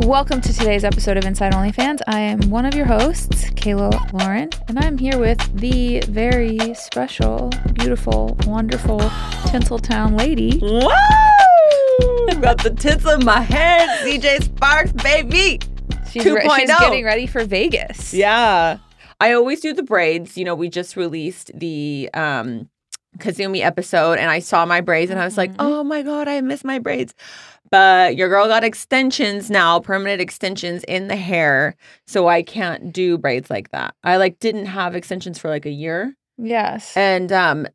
Welcome to today's episode of Inside OnlyFans. I am one of your hosts, Kayla Lauren, and I'm here with the very special, beautiful, wonderful Tinseltown lady. Woo! Got the tits of my head, CJ Sparxx, baby. She's, re- she's getting ready for Vegas. Yeah. I always do the braids. You know, we just released the um Kazumi episode and I saw my braids and I was like, Mhm. oh my God, I miss my braids. But your girl got extensions now, permanent extensions in the hair. So I can't do braids like that. I like didn't have extensions for like a year. Yes. And um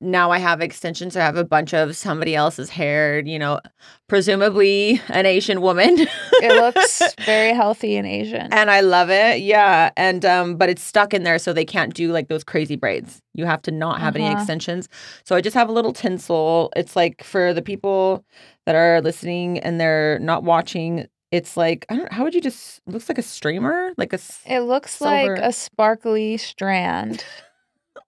now I have extensions. I have a bunch of somebody else's hair, you know, presumably an Asian woman. it looks very healthy and Asian. and I love it. Yeah. And um, but it's stuck in there so they can't do like those crazy braids. You have to not have any Uh-huh. extensions. So I just have a little tinsel. It's like for the people that are listening and they're not watching, it's like I don't how would you just it looks like a streamer? Like a it looks silver- like a sparkly strand.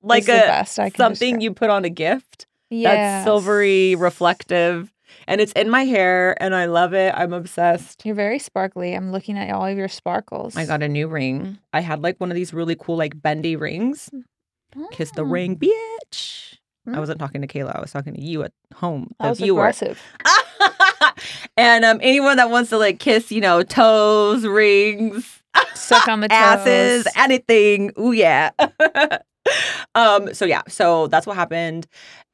Like is a I something you put on a gift. Yeah. That's silvery, reflective. And it's in my hair and I love it. I'm obsessed. You're very sparkly. I'm looking at all of your sparkles. I got a new ring. I had like one of these really cool, like bendy rings. Kiss the Mm. ring, bitch. I Mm. wasn't talking to Kayla. I was talking to you at home, the was viewer. aggressive. and um, anyone that wants to like kiss, you know, toes, rings, Suck on the toes. asses, anything. Ooh yeah. um. So yeah. So that's what happened,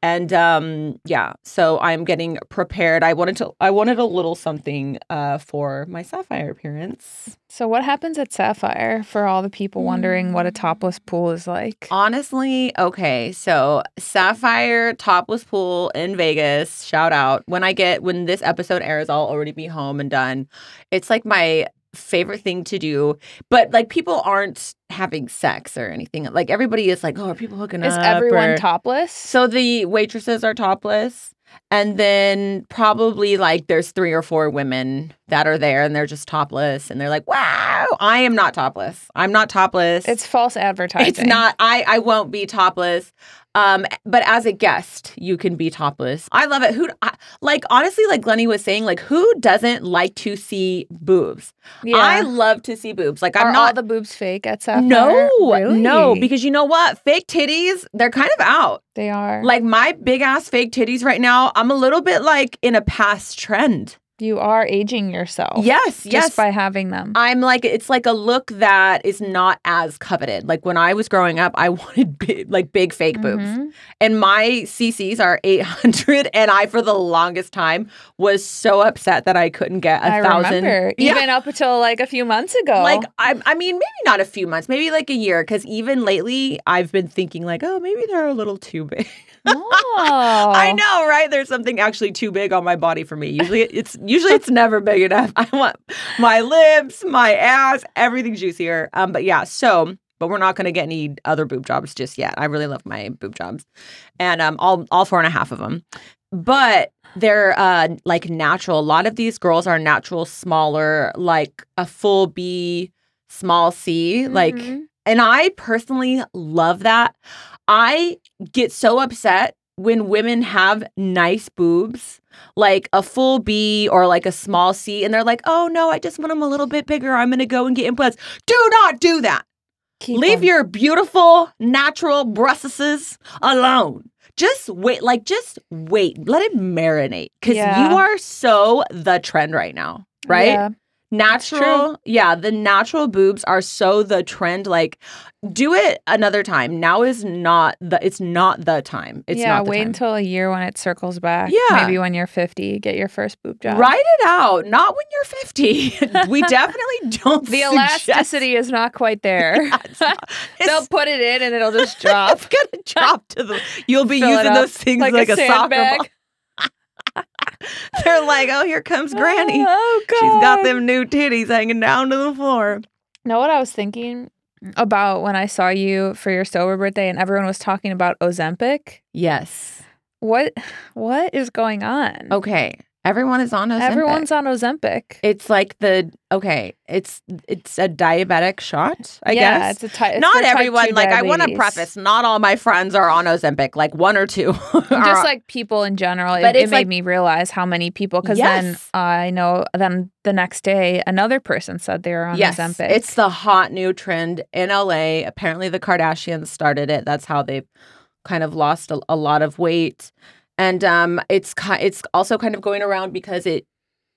and um. Yeah. So I'm getting prepared. I wanted to. I wanted a little something uh for my sapphire appearance. So what happens at Sapphire for all the people wondering what a Mm. topless pool is like? Honestly, okay. So Sapphire Topless Pool in Vegas. Shout out. When I get when this episode airs, I'll already be home and done. It's like my favorite thing to do. But like people aren't having sex or anything. Like everybody is like, oh, are people hooking Is up? Is everyone or- topless? So the waitresses are topless. And then probably like there's three or four women that are there and they're just topless and they're like, wow, I am not topless. I'm not topless. it's false advertising. It's not. I I won't be topless. Um, but as a guest, you can be topless. I love it. Who I, like honestly, like Glennie was saying, like who doesn't like to see boobs? Yeah. I love to see boobs. Like I'm Are not. all the boobs fake at Sapphire? no, Really? no, because you know what? Fake titties, they're kind of out. they are. Like my big ass fake titties right now, I'm a little bit like in a past trend. You are aging yourself. Yes, Just yes. by having them. I'm like it's like a look that is not as coveted. Like when I was growing up, I wanted big, like big fake boobs. Mhm. And my CCs are 800 and I for the longest time was so upset that I couldn't get a I thousand. remember. Yeah. Even up until like a few months ago. Like I, I mean, maybe not a few months, maybe like a year. Because even lately, I've been thinking like, oh, maybe they're a little too big. oh. I know, right? There's something actually too big on my body for me. Usually, it's usually it's never big enough. I want my lips, my ass, everything juicier. Um, but yeah, so. But we're not going to get any other boob jobs just yet. I really love my boob jobs, and um, all all four and a half of them. But they're uh like natural. A lot of these girls are natural, smaller, like a full B, small C, like Mhm. and I personally love that. I get so upset when women have nice boobs, like a full B or like a small C, and they're like, oh no, I just want them a little bit bigger. I'm going to go and get implants. Do not do that. Keep Leave 'em. your beautiful, natural breasts alone. Just wait, like, just wait. Let it marinate because Yeah. you are so the trend right now, right? Yeah. Natural, yeah, the natural boobs are so the trend. Like, do it another time. Now is not the. It's not the time. It's yeah, not the wait time. until a year when it circles back. Yeah. Maybe when you're 50, get your first boob job. Write it out. Not when you're 50. we definitely don't. The suggest- elasticity is not quite there. It's not- They'll put it in and it'll just drop. It's gonna drop to the. You'll be Fill using those things like, a, soccer ball. They're like, oh, here comes Granny. Oh God. She's got them new titties hanging down to the floor. Know what I was thinking about when I saw you for your sober birthday and everyone was talking about Ozempic? Yes. What what is going on? Okay. Everyone is on Ozempic. Everyone's on Ozempic. It's like the okay. It's it's a diabetic shot. I yeah, guess. it's a type. not everyone. Like I want to preface, not all my friends are on Ozempic. Like one or two. are just like people in general. But it it's made like- me realize how many people. Because then Yes. I know. Then the next day, another person said they were on yes, Ozempic. it's the hot new trend in LA. Apparently, the Kardashians started it. That's how they've kind of lost a, a lot of weight, and um, it's ki- it's also kind of going around because it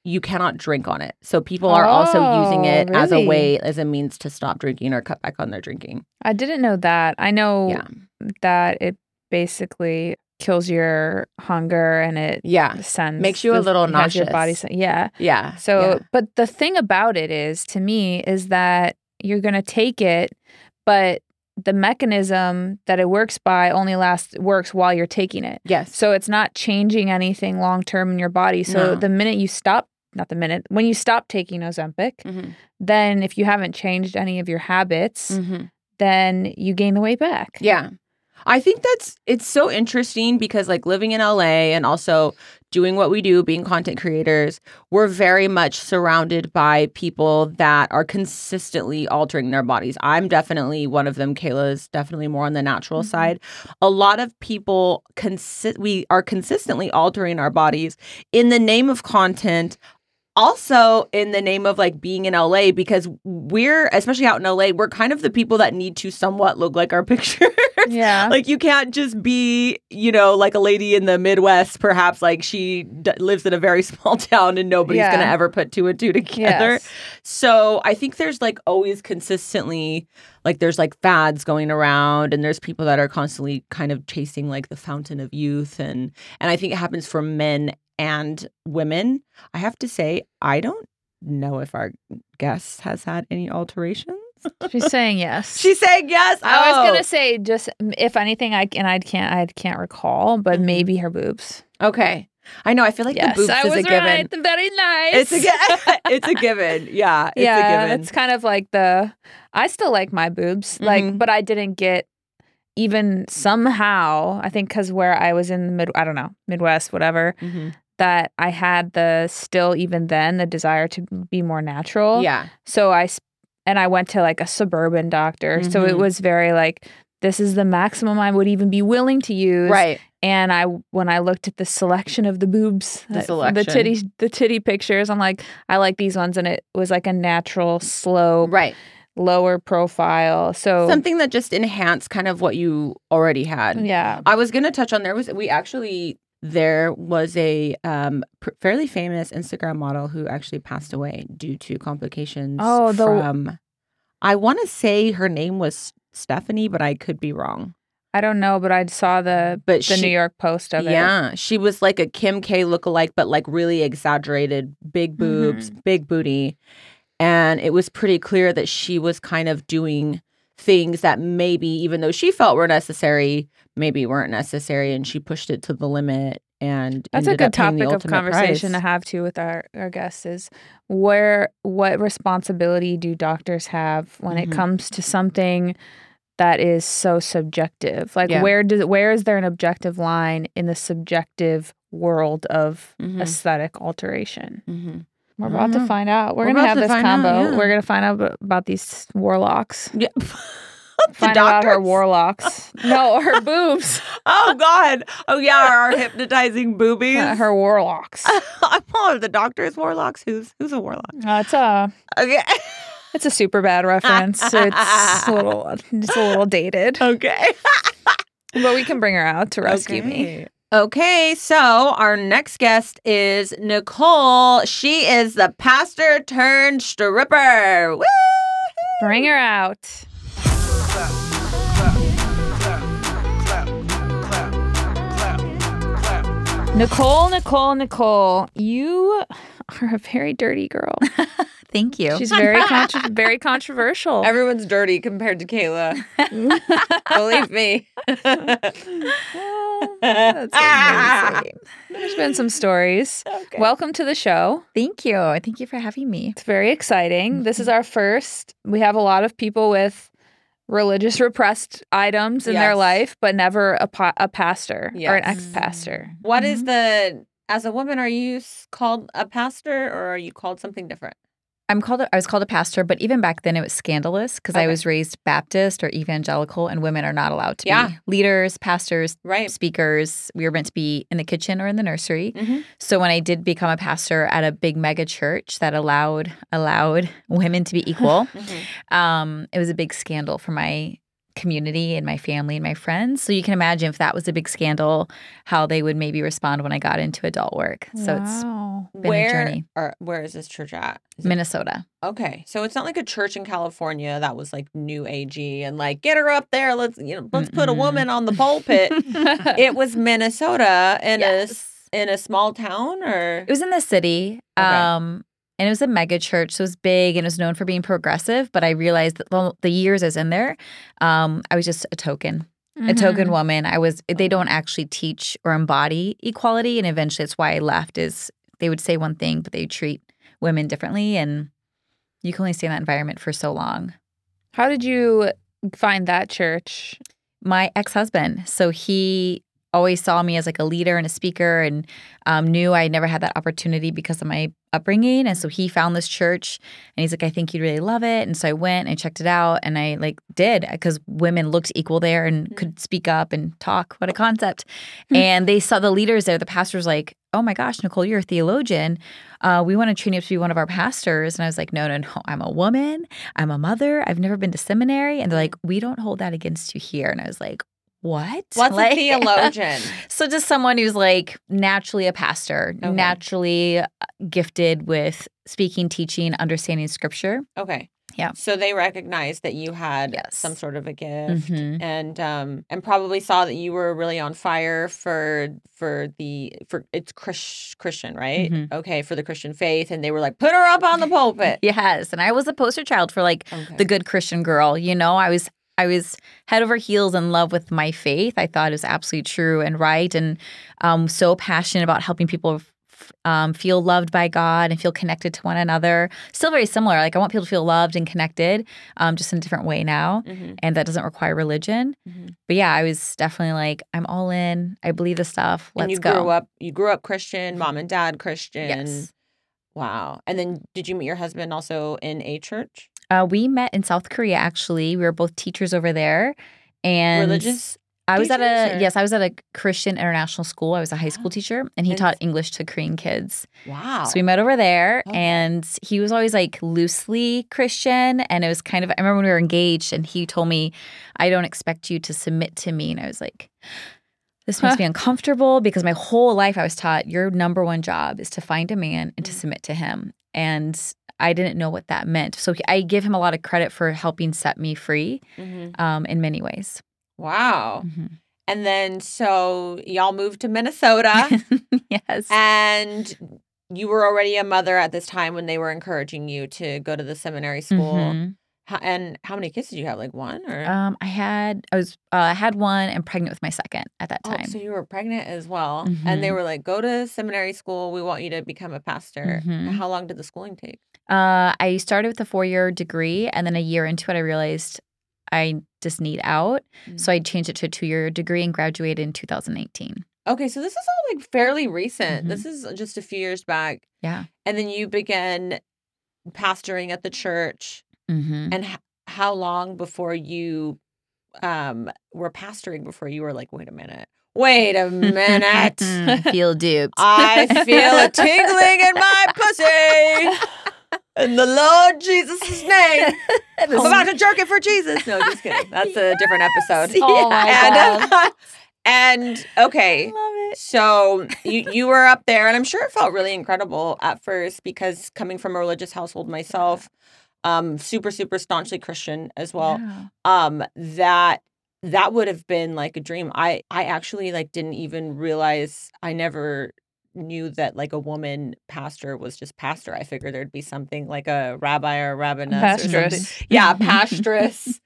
you cannot drink on it. So people are also using Oh, it as a really? way as a means to stop drinking or cut back on their drinking. I didn't know that. I know Yeah. that it basically kills your hunger and it Yeah. sends Makes you a little has Your body, nauseous. sen- yeah. Yeah. So, but the thing about it is, to me, is that you're going to take it, but the mechanism that it works by only lasts works while you're taking it. yes. So it's not changing anything long term in your body. So No. the minute you stop, not the minute, when you stop taking Ozempic, Mhm. then if you haven't changed any of your habits, Mhm. then you gain the weight back. Yeah. I think that's it's so interesting because like living in LA and also doing what we do being content creators, we're very much surrounded by people that are consistently altering their bodies. I'm definitely one of them. Kayla is definitely more on the natural Mhm. side. A lot of people consi- we are consistently altering our bodies in the name of content also in the name of like being in LA because we're especially out in LA we're kind of the people that need to somewhat look like our pictures Yeah. like you can't just be you know like a lady in the midwest perhaps like she d- lives in a very small town and nobody's Yeah. gonna ever put two and two together Yes. so i think there's like always consistently like there's like fads going around and there's people that are constantly kind of chasing like the fountain of youth and and i think it happens for men and women i have to say i don't know if our guest has had any alterations She's saying yes. she's saying yes I was Oh. gonna say just if anything, I and I can't I can't recall, but Mhm. maybe her boobs. okay i know i feel like yes, the boobs I is was a given right. Very nice. It's a it's a given. Yeah, it's yeah, a given. it's kind of like the. I still like my boobs, like, but I didn't get even somehow. I think because where I was in the mid, I don't know, Midwest, whatever. Mhm. That I had the still even then the desire to be more natural. Yeah, So I and I went to like a suburban doctor. So it Mhm. was very like this is the maximum I would even be willing to use. right. And I when I looked at the selection of the boobs, The selection. the titty the titty pictures, I'm like I like these ones and it was like a natural slow Right. lower profile. So Something that just enhanced kind of what you already had. yeah. I was gonna touch on there was we actually there was a um pr- fairly famous Instagram model who actually passed away due to complications Oh, the- from I want to say her name was Stephanie, but I could be wrong. I don't know, but I saw the But the she, New York Post of it. Yeah, she was like a Kim K lookalike, but like really exaggerated, big boobs, Mm-hmm. big booty, and it was pretty clear that she was kind of doing things that maybe, even though she felt were necessary, maybe weren't necessary, and she pushed it to the limit. And That's a good up paying the topic of conversation to have too with our, our guests is where what responsibility do doctors have when Mhm. it comes to something that is so subjective? Like Yeah. where does where is there an objective line in the subjective world of Mhm. aesthetic alteration? Mhm. We're about to find out. We're, We're gonna have this find out, combo. yeah. We're gonna find out about these warlocks. Yeah. The Find out her warlocks. no, her boobs. Oh God! Oh yeah, our hypnotizing boobies. Uh, her warlocks. I'm all of the doctors, warlocks. Who's who's a warlock? Uh, it's a Okay. It's a super bad reference. it's a little it's a little dated. okay. But we can bring her out to rescue me. Okay, so our next guest is Nikole. She is the pastor turned stripper. Woo! Bring her out. Nikole, Nikole, Nikole, you are a very dirty girl. Thank you. She's very contro- very controversial. Everyone's dirty compared to Kayla. Believe me. That's amazing. There's been some stories. Okay. Welcome to the show. Thank you. Thank you for having me. It's very exciting. This is mm-hmm. our first. We have a lot of people with religious repressed items in their life, but never a, a pastor or an ex pastor. Mm. What is mm-hmm. the as a woman are you called a pastor or are you called something different? I'm called. A, I was called a pastor, but even back then it was scandalous because I was raised Baptist or evangelical, and women are not allowed to Yeah. be leaders, pastors, Right. speakers. We were meant to be in the kitchen or in the nursery. Mhm. So when I did become a pastor at a big mega church that allowed allowed women to be equal, Mhm. um, it was a big scandal for my community and my family and my friends. So you can imagine if that was a big scandal, how they would maybe respond when I got into adult work. So wow. It's been a journey. or where is this church at? Is it's it- Minnesota. okay, so it's not like a church in California that was like new agey and like get her up there. Let's you know let's put a woman on the pulpit. it was Minnesota in a s- in a small town or It was in the city. Okay. Um, and it was a mega church, so it was big and it was known for being progressive. But I realized that the, the years I was in there, um, I was just a token, a token Mhm. woman. I was. They don't actually teach or embody equality, and eventually, it's why I left. Is they would say one thing, but they treat women differently, and you can only stay in that environment for so long. How did you find that church? my ex-husband so he always saw me as like a leader and a speaker and um, knew i never had that opportunity because of my upbringing and so he found this church and he's like i think you'd really love it and so i went and I checked it out and i like did because women looked equal there and could speak up and talk what a concept and they saw the leaders there the pastor was like oh my gosh nikole you're a theologian uh, we want to train you to be one of our pastors and i was like no no no i'm a woman I'm a mother. I've never been to seminary. And they're like, we don't hold that against you here. And I was like, what? what's Like- a theologian? so just someone who's like naturally a pastor, Okay. naturally gifted with speaking, teaching, understanding scripture. Okay. Yeah. So they recognized that you had Yes. some sort of a gift Mhm. and um and probably saw that you were really on fire for for the for it's Chris, Christian, right? Mhm. Okay, for the Christian faith and they were like put her up on the pulpit. Yes. And I was a poster child for like Okay. the good Christian girl. You know, I was I was head over heels in love with my faith. I thought it was absolutely true and right, and um, so passionate about helping people um, feel loved by God and feel connected to one another. Still very similar. Like I want people to feel loved and connected, um, just in a different way now, Mhm, and that doesn't require religion. mhm. But yeah, I was definitely like, I'm all in. I believe the stuff. Let's and you go. grew up you grew up Christian, mom and dad Christian. Yes. Wow. And then did you meet your husband also in a church? Uh, we met in South Korea. Actually, we were both teachers over there, and Religious? I was at a or- yes, I was at a Christian international school. I was a high school Oh. teacher, and he And- taught English to Korean kids. Wow. So we met over there, Okay. and he was always like loosely Christian, and it was kind of. I remember when we were engaged, and he told me, "I don't expect you to submit to me," and I was like. This makes Huh. me uncomfortable because my whole life I was taught your number one job is to find a man and to Mm. submit to him. And I didn't know what that meant. So I give him a lot of credit for helping set me free Mhm. um, in many ways. Wow. Mhm. And then so y'all moved to Minnesota yes. and you were already a mother at this time when they were encouraging you to go to the seminary school. Mhm. Ho- And how many kids did you have? Like one or Um, I had I was uh, I had one and pregnant with my second at that Oh, time. so you were pregnant as well. And they Mhm. were like, go to seminary school. We want you to become a pastor. Mhm. How long did the schooling take? Uh, I started with a four year degree, and then a year into it, I realized I just need out. Mm. So I changed it to a two year degree and graduated in 2018. Okay, so this is all like fairly recent. Mhm. This is just a few years back. Yeah. And then you began pastoring at the church. Mm-hmm. And h- how long before you um were pastoring before you were like, wait a minute, wait a minute. I feel duped. I feel a tingling in my pussy. In the Lord Jesus' name. I'm about to jerk it for Jesus. No, just kidding. That's a different episode. Oh my and, and okay. Love it. So you you were up there, and I'm sure it felt really incredible at first because coming from a religious household myself, um, super super staunchly Christian as well. Yeah. Um, that that would have been like a dream. I I actually like didn't even realize I never knew that like a woman pastor was just pastor. I figured there'd be something like a rabbi or a rabbiness or something. Yeah, pastress.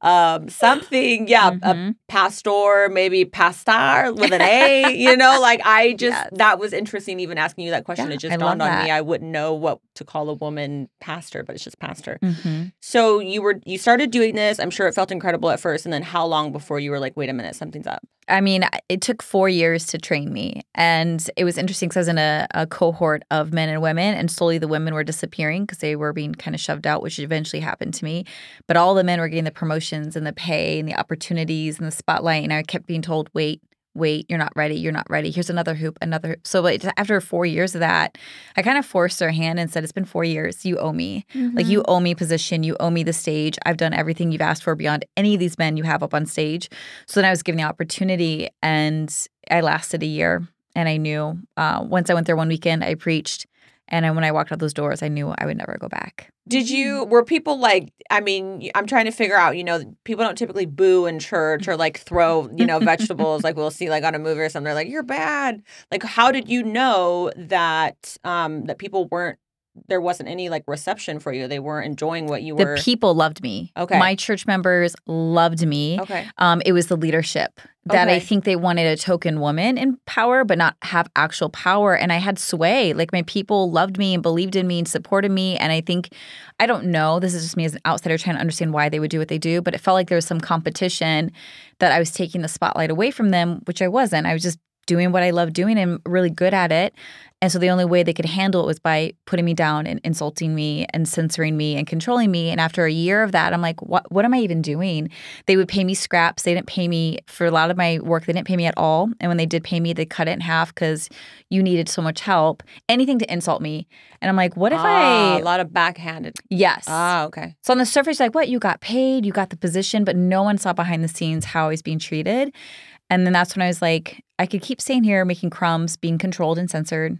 um, something. Yeah, a Mhm. pastor, maybe pastor with an A. you know, like I just Yes. that was interesting. Even asking you that question, Yeah, it just I dawned on me. I wouldn't know what to call a woman pastor, but it's just pastor. Mhm. So you were you started doing this. I'm sure it felt incredible at first, and then how long before you were like, wait a minute, something's up? I mean, it took four years to train me. And it was interesting because I was in a, a cohort of men and women, and slowly the women were disappearing because they were being kind of shoved out, which eventually happened to me. But all the men were getting the promotions and the pay and the opportunities and the spotlight. And I kept being told, wait, wait, you're not ready. You're not ready. Here's another hoop, another hoop. So like, after four years of that, I kind of forced her hand and said, it's been four years. You owe me. Like you owe me position, you owe me the stage. I've done everything you've asked for beyond any of these men you have up on stage. So then I was given the opportunity, and I lasted a year. And I knew uh, once I went there one weekend, I preached, and I, when I walked out those doors, I knew I would never go back. Did you were people like I mean I'm trying to figure out you know people don't typically boo in church or like throw you know vegetables like we'll see like on a movie or something. They're like you're bad. Like how did you know that um that people weren't there wasn't any like reception for you they weren't enjoying what you were The people loved me. Okay. my church members loved me. okay Um, it was the leadership that I think they wanted a token woman in power, but not have actual power. And I had sway. Like my people loved me and believed in me and supported me. And I think, I don't know, this is just me as an outsider trying to understand why they would do what they do, but it felt like there was some competition that I was taking the spotlight away from them, which I wasn't. I was just doing what I love doing and really good at it. And so the only way they could handle it was by putting me down and insulting me and censoring me and controlling me. And after a year of that, I'm like, what what am I even doing? They would pay me scraps. They didn't pay me for a lot of my work. They didn't pay me at all. And when they did pay me, they cut it in half because you needed so much help. Anything to insult me. And I'm like, what if Ah, I a lot of backhanded Yes. ah okay So on the surface, like, what? You got paid, you got the position, but no one saw behind the scenes how I was being treated. And then that's when I was like, I could keep staying here making crumbs, being controlled and censored,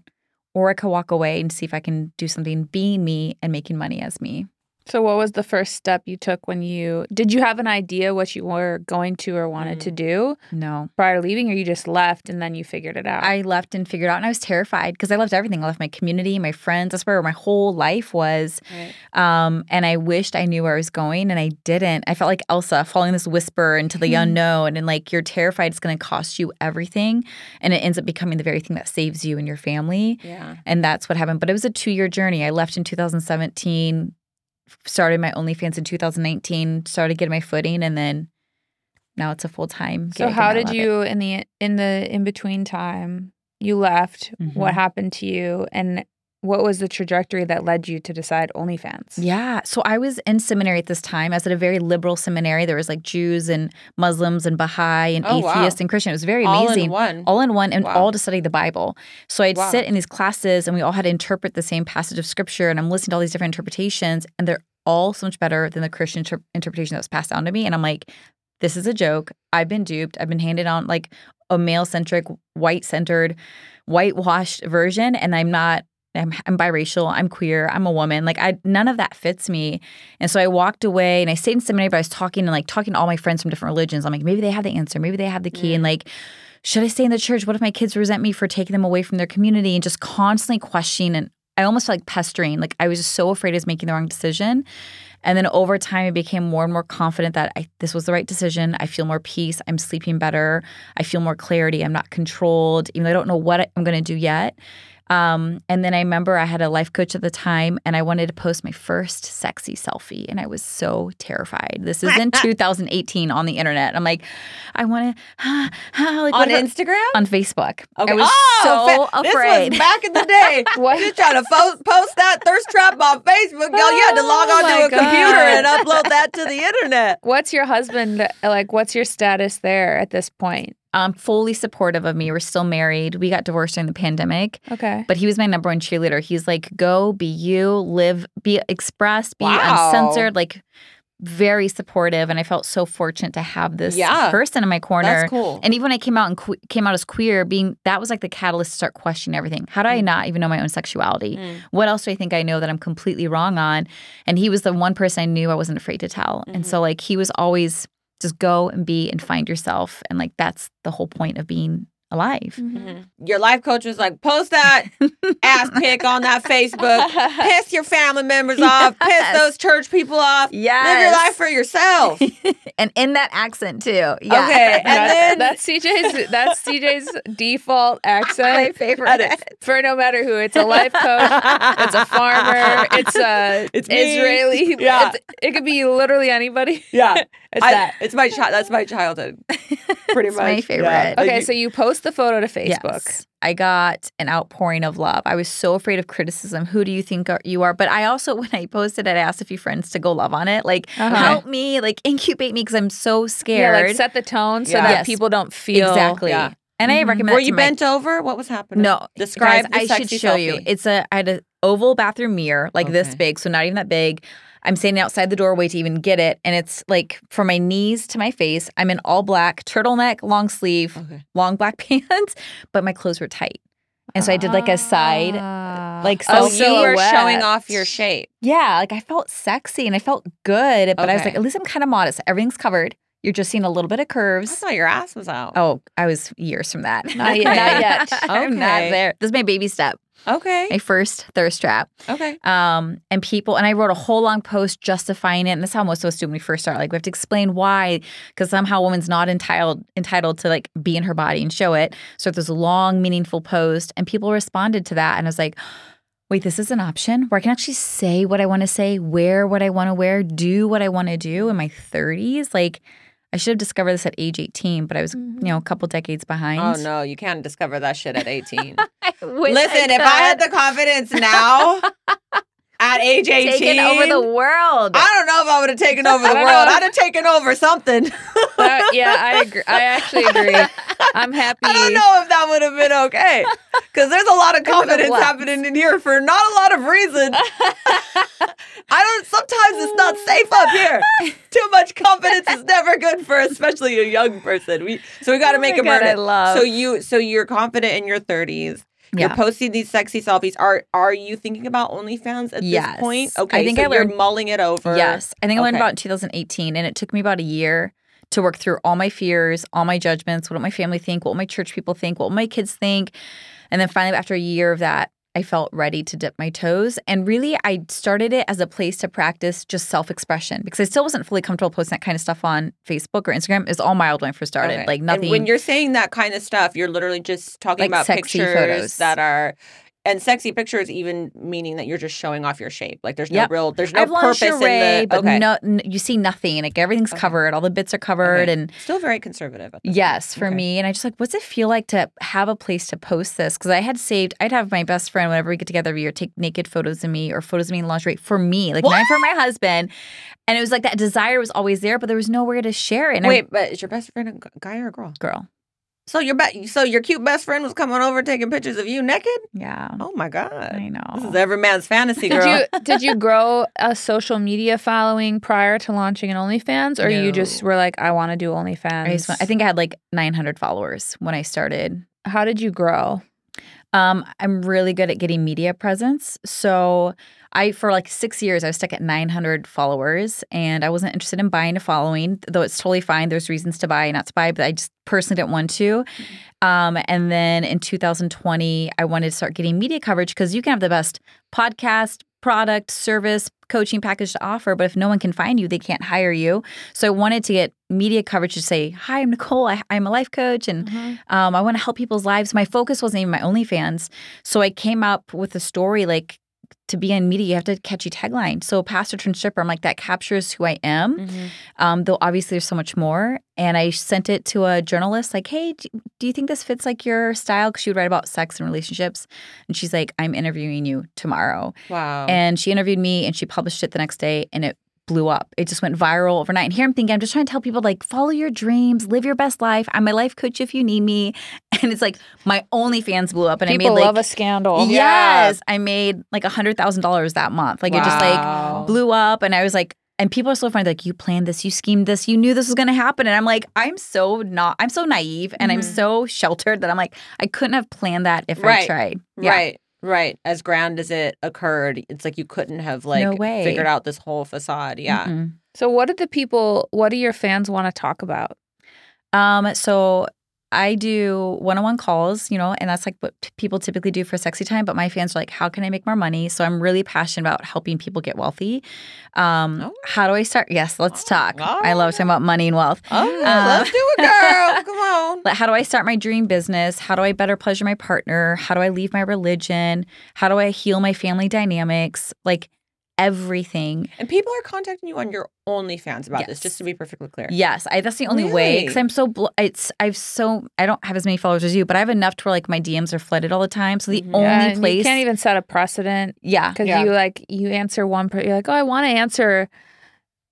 or I could walk away and see if I can do something being me and making money as me. So, what was the first step you took when you did you have an idea what you were going to or wanted to do No. prior to leaving, or you just left and then you figured it out? I left and figured out, and I was terrified because I left everything. I left my community, my friends. That's where my whole life was. Um, and I wished I knew where I was going, and I didn't. I felt like Elsa following this whisper into the unknown, and like you're terrified it's going to cost you everything, and it ends up becoming the very thing that saves you and your family. yeah And that's what happened. But it was a two year journey. I left in 2017, started my OnlyFans in 2019, started getting my footing, and then now it's a full time. so, how did you in the in the in between time you left? What Mhm. happened to you, and what was the trajectory that led you to decide OnlyFans? Yeah. So I was in seminary at this time. I was at a very liberal seminary. There was like Jews and Muslims and Baha'i and Oh, wow. atheists and Christian. It was very all amazing. All in one All in one and Wow. all to study the Bible. So I'd Wow. sit in these classes and we all had to interpret the same passage of scripture and I'm listening to all these different interpretations and they're all so much better than the Christian inter- interpretation that was passed down to me. And I'm like, this is a joke. I've been duped. I've been handed on like a male centric, white centered, whitewashed version. And I'm not I'm, I'm biracial. I'm queer. I'm a woman. Like I, none of that fits me. And so I walked away and I stayed in seminary, but I was talking and like talking to all my friends from different religions. I'm like, maybe they have the answer. Maybe they have the key. And mm. like, should I stay in the church? What if my kids resent me for taking them away from their community and just constantly questioning? And I almost felt like pestering. Like I was just so afraid I was making the wrong decision. And then over time, I became more and more confident that I, this was the right decision. I feel more peace. I'm sleeping better. I feel more clarity. I'm not controlled, even though I don't know what I'm going to do yet. Um, and then I remember I had a life coach at the time and I wanted to post my first sexy selfie. And I was so terrified. This is in 2018 on the internet. I'm like, I want to, like, on Instagram on Facebook. Okay. I was oh, so fa- afraid. This was back in the day. What? You trying to fo- post that thirst trap on Facebook? Yo, you had to log Oh on my to a computer and upload that to the internet. What's your husband like? What's your status there at this point? Um, fully supportive of me. We're still married. We got divorced during the pandemic. Okay. But he was my number one cheerleader. He's like, go, be you, live, be expressed, be Wow. uncensored, like very supportive. And I felt so fortunate to have this Yeah. person in my corner. That's cool. And even when I came out and que- came out as queer, being that was like the catalyst to start questioning everything. How do I not even know my own sexuality? Mm. What else do I think I know that I'm completely wrong on? And he was the one person I knew I wasn't afraid to tell. And Mm-hmm. so like he was always just go and be and find yourself. And like that's the whole point of being alive. Mm-hmm. Mm-hmm. Your life coach was like, post that ass pic on that Facebook. Piss your family members off. Piss those church people off. Yeah, Live your life for yourself. and in that accent too. Yeah. Okay, and That- then that's CJ's that's CJ's default accent. my accent favorite. for no matter who. It's a life coach, it's a farmer, it's a It's me. Israeli. Yeah. It's- it could be literally anybody. yeah, It's I- that. It's my child. That's my childhood. Pretty It's much my favorite. Yeah. Like Okay, you- so you post the photo to Facebook. Yes. I got an outpouring of love. I was so afraid of criticism. Who do you think are, you are? But I also, when I posted, it, I asked a few friends to go love on it. Like, Uh-huh. help me, like, incubate me because I'm so Yeah, scared. like set the tone so Yeah. that Yes. people don't feel exactly. Yeah. And I recommend were that to you my- bent over? What was happening? No, Describe guys, the I should sexy show you. It's a I had an oval bathroom mirror, like this big, so not even that big. I'm standing outside the doorway to even get it, and it's like from my knees to my face. I'm in all black, turtleneck, long sleeve, Okay. long black pants, but my clothes were tight, and so I did like a side, Ah. like Oh, self you were showing off your shape. Yeah, like I felt sexy and I felt good, but I was like, at least I'm kind of modest. Everything's covered. You're just seeing a little bit of curves. I thought your ass was out. Oh, I was years from that. Not yet- not yet. I'm not there. This is my baby step, Okay. my first thirst trap. Okay. Um, and people, and I wrote a whole long post justifying it. And this is how most of us do when we first start. Like we have to explain why, because somehow a woman's not entitled entitled to like be in her body and show it. So there's a long, meaningful post, and people responded to that. And I was like, wait, this is an option where I can actually say what I want to say, wear what I want to wear, do what I want to do in my 30s. Like I should have discovered this at age 18, but I was, you mm-hmm. know, a couple decades behind. Oh no, you can't discover that shit at 18. I wish Listen, if I had the confidence now at age 18, taken over the world. I don't know if I would have taken over the world. know. I'd have taken over something. Uh, yeah, I agree. I actually agree. I'm happy. I don't know if that would have been okay. Because there's a lot of confidence happening in here for not a lot of reason. I don't, sometimes it's not safe up here. Too much confidence is never good for especially a young person. We So we got to Oh make my a God, I murder. love- So you, so you're confident in your 30s. You're posting these sexy selfies. Are are you thinking about OnlyFans at Yes. this point? Okay, I think so I you're learned- mulling it over. Yes. I think I learned Okay. about in 2018, and it took me about a year to work through all my fears, all my judgments, what will my family think, what will my church people think, what will my kids think. And then finally, after a year of that, I felt ready to dip my toes. And really, I started it as a place to practice just self expression because I still wasn't fully comfortable posting that kind of stuff on Facebook or Instagram. It was all mild when I first started. Okay. Like And nothing. when you're saying that kind of stuff, you're literally just talking Like about sexy pictures photos. that are and sexy pictures even meaning that you're just showing off your shape. Like there's no Yep. real there's no I have purpose lingerie, in the but okay. no, n- you see nothing. Like everything's Okay. covered, all the bits are covered, Okay. and still very conservative. At Yes, for me. And I just like, what's it feel like to have a place to post this? Because I had saved, I'd have my best friend, whenever we get together every year, take naked photos of me or photos of me in lingerie for me, like not for my husband. And it was like that desire was always there, but there was nowhere to share it. And I- Wait, but is your best friend a guy or a girl? girl. So your be- so your cute best friend was coming over taking pictures of you naked? Yeah. Oh my god. I know. This is every man's fantasy, Did you did you grow a social media following prior to launching an OnlyFans, or you just were like, I want to do OnlyFans? I, just I think I had like 900 followers when I started. How did you grow? Um, I'm really good at getting media presence. So I, for like six years, I was stuck at 900 followers and I wasn't interested in buying a following, though it's totally fine. There's reasons to buy and not to buy, but I just personally didn't want to. Um, and then in 2020, I wanted to start getting media coverage because you can have the best podcast, product, service, coaching package to offer, but if no one can find you, they can't hire you. So I wanted to get media coverage to say, "Hi, I'm Nikole. I, I'm a life coach, and um, I want to help people's lives." My focus wasn't even my OnlyFans, so I came up with a story like. To be in media, you have to catchy tagline. So, pastor turned stripper, I'm like, that captures who I am. Mm-hmm. Um, though obviously there's so much more. And I sent it to a journalist, like, hey, do, do you think this fits like your style? Because she would write about sex and relationships. And she's like, I'm interviewing you tomorrow. Wow. And she interviewed me and she published it the next day and it blew up. It just went viral overnight. And here I'm thinking, I'm just trying to tell people like follow your dreams, live your best life. I'm my life coach if you need me. And it's like my OnlyFans blew up and People I made like love a scandal. Yes. I made like a hundred thousand dollars that month. Like it just like blew up and I was like and people are so funny, like, you planned this, you schemed this, you knew this was gonna happen. And I'm like, I'm so not I'm so naive and I'm Mhm. so sheltered that I'm like, I couldn't have planned that if I tried. Yeah. Right. Right. As grand as it occurred, it's like you couldn't have like No way. figured out this whole facade. Yeah. Mm-mm. So, what did the people? What do your fans want to talk about? Um, so I do one-on-one calls, you know, and that's like what people typically do for sexy time. But my fans are like, how can I make more money? So I'm really passionate about helping people get wealthy. Um, Oh. How do I start? Yes, let's talk. I love talking about money and wealth. Oh, Uh, let's do it, girl. Come on. Like, how do I start my dream business? How do I better pleasure my partner? How do I leave my religion? How do I heal my family dynamics? Like everything. And people are contacting you on your OnlyFans about this, just to be perfectly clear. Yes, I, that's the only way because I'm so bl- it's I've so I don't have as many followers as you, but I have enough to where like my DMs are flooded all the time. So the Mhm. only place, you can't even set a precedent yeah, because Yeah. you like you answer one. Per- you're like, oh, I want to answer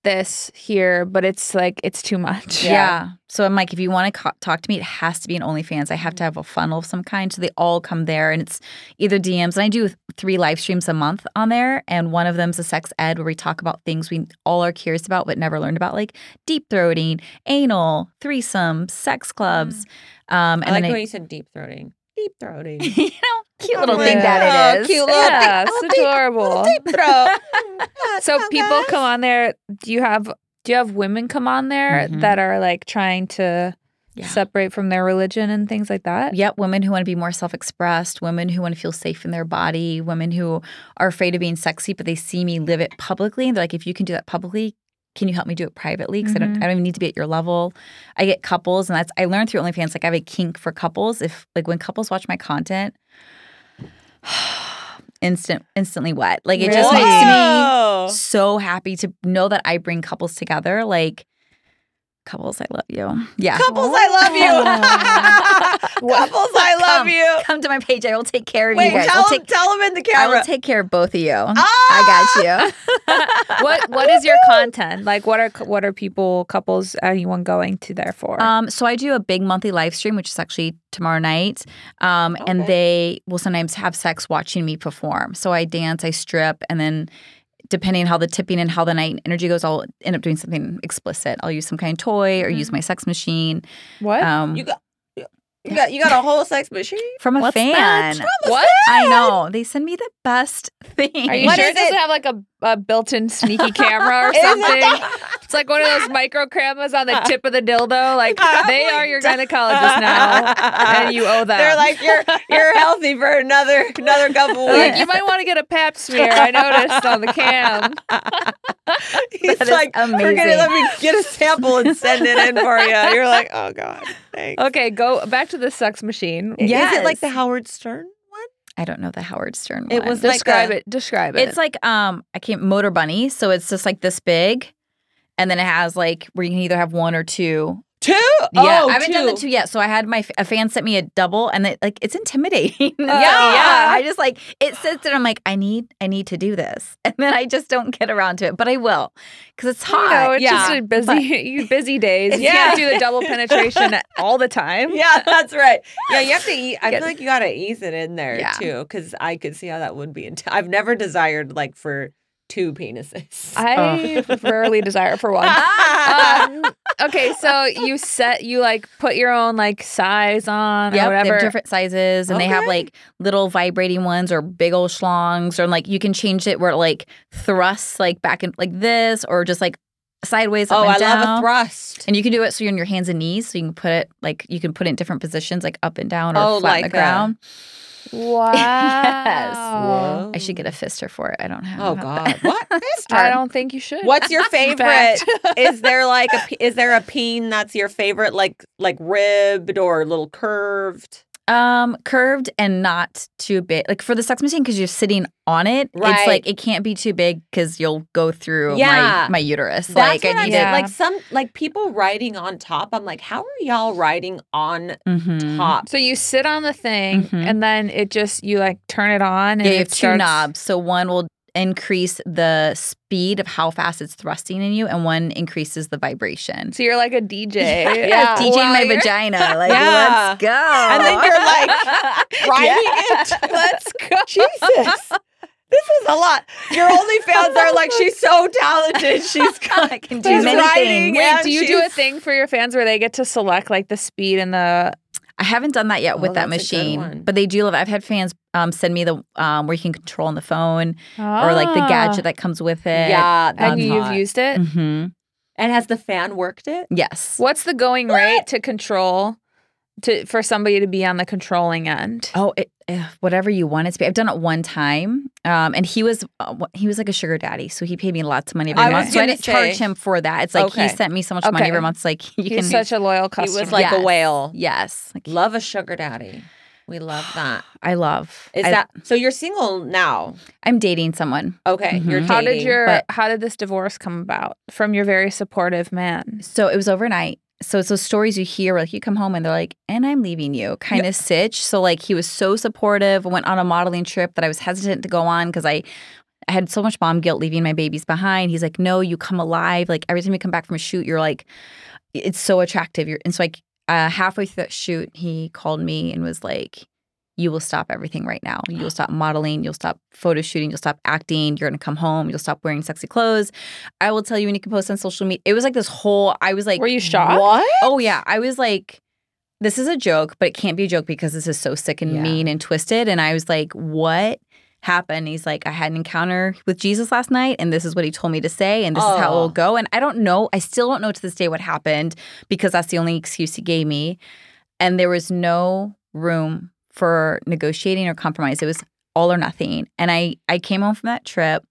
this here, but it's like it's too much. Yeah. So I'm like, if you want to co- talk to me, it has to be an OnlyFans. I have to have a funnel of some kind. So they all come there, and it's either DMs. And I do three live streams a month on there, and one of them's a sex ed where we talk about things we all are curious about but never learned about, like deep throating, anal, threesome, sex clubs. Um, and I like then when you said deep throating. Deep throating. you know, cute little thing that oh, it is. cute little Yeah, deep- it's deep- adorable. deep throat. So people come on there. Do you have do you have women come on there Mhm. that are like trying to Yeah. separate from their religion and things like that? Yep, women who want to be more self expressed, women who want to feel safe in their body, women who are afraid of being sexy, but they see me live it publicly. And they're like, if you can do that publicly, can you help me do it privately? Because I, don't, Mhm. I don't even need to be at your level. I get couples, and that's, I learned through OnlyFans, like, I have a kink for couples. If, like, when couples watch my content, instant, instantly wet. Like, it just makes me so happy to know that I bring couples together. Like, couples, I love you. Yeah. Couples, I love you. Couples, I love Come. you. Come to my page. I will take care of Wait, you guys. tell I'll take, tell him in the camera. I will take care of both of you. Ah! I got you. what what is your content? Like what are what are people couples anyone going to there for? Um, so I do a big monthly live stream, which is actually tomorrow night. Um, and they will sometimes have sex watching me perform. So I dance, I strip, and then depending on how the tipping and how the night energy goes, I'll end up doing something explicit. I'll use some kind of toy or use my sex machine. what? Um, You got, you got, you got a whole sex machine. from a What's fan. that? what? I know. They send me the best thing. Are you What sure is it doesn't it? have like a, a built-in sneaky camera or something? that? It's like one of those micro cameras on the tip of the dildo. Like oh they are your gynecologist now, and you owe them. They're like you're you're healthy for another another couple They're like, weeks. you might want to get a pap smear. I noticed on the cam. He's That like, we're gonna let me get a sample and send it in for you. You're like, oh god, thanks. Okay, go back to the sex machine. Is it like the Howard Stern? I don't know the Howard Stern One. It was like Describe a- it. Describe it. It's like um I can't Motorbunny, so it's just like this big, and then it has like where you can either have one or two. Two? Yeah, oh, I haven't done the two. two yet. So I had my a fan sent me a double, and it, like it's intimidating. So, yeah. I just like it sits there. I'm like, I need, I need to do this, and then I just don't get around to it, but I will because it's you hard. know, it's yeah, just a busy, you busy days. You Yeah. can't do the double penetration all the time. Yeah, that's right. Yeah, you have to eat. I feel like you got to ease it in there Yeah. too, because I could see how that would be. Int- I've never desired like for two penises. I rarely desire for one. um, okay, so you set you like put your own like size on or Yep, they whatever. have different sizes, and they have like little vibrating ones or big old schlongs, or like you can change it where it like thrusts like back and like this, or just like sideways up oh, and I down. love a thrust. And you can do it so you're on your hands and knees, so you can put it like you can put it in different positions, like up and down or Oh, flat like on the a- ground. Wow. I should get a fister for it. I don't have. Oh God, what? Mister? I don't think you should. What's your favorite? is there like a is there a peen that's your favorite, like like ribbed or a little curved? Um, curved and not too big. Like for the sex machine, because you're sitting on it, Right. it's like it can't be too big because you'll go through Yeah. my my uterus. That's like what I I'm need. Yeah. Like some like people riding on top. I'm like, how are y'all riding on it. Mhm. top? So you sit on the thing Mhm. and then it just you like turn it on and Yeah, you it have two starts- knobs. So one will increase the speed of how fast it's thrusting in you, and one increases the vibration. So you're like a DJ. Yeah. DJing While my you're- vagina. Like, Yeah. let's go. And then you're like riding it. Let's go. Jesus. This is a lot. Your only fans are like, she's so talented. She's got I can do many things. Wait, do you do a thing for your fans where they get to select like the speed and the I haven't done that yet Oh, with that that's a good machine, but they do love. it. I've had fans um, send me the um, where you can control on the phone or like the Ah. gadget that comes with it. Yeah, And you've hot. used it. hmm And has the fan worked it? Yes. What's the going rate to control to for somebody to be on the controlling end? Oh, it, eh, whatever you want it to be. I've done it one time, um, and he was uh, he was like a sugar daddy, so he paid me lots of money every I month. was So I gonna didn't charge him for that. It's like Okay. he sent me so much money every month. It's like you He's can. such a loyal customer. He was like a whale. yes, like, Love a sugar daddy. We love that. I love. Is I, that so? You're single now. I'm dating someone. Okay, you're Mhm. how did your but- how did this divorce come about from your very supportive man? So it was overnight. So it's those stories you hear, where, like you come home and they're like, "And I'm leaving you," kind of sitch. So like he was so supportive. Went on a modeling trip that I was hesitant to go on because I. I had so much mom guilt leaving my babies behind. He's like, "No, you come alive. Like every time you come back from a shoot, you're like, it's so attractive." You're, and so like uh, halfway through that shoot, he called me and was like, "You will stop everything right now. You will stop modeling. You'll stop photo shooting. You'll stop acting. You're gonna come home. You'll stop wearing sexy clothes. I will tell you when you can post on social media." It was like this whole. I was like, Were you shocked? What? Oh yeah, I was like, this is a joke, but it can't be a joke because this is so sick and Yeah. mean and twisted. And I was like, what happened? He's like, I had an encounter with Jesus last night, and this is what he told me to say, and this is how it Oh. will go. And I don't know. I still don't know to this day what happened because that's the only excuse he gave me. And there was no room for negotiating or compromise. It was all or nothing. And I I came home from that trip.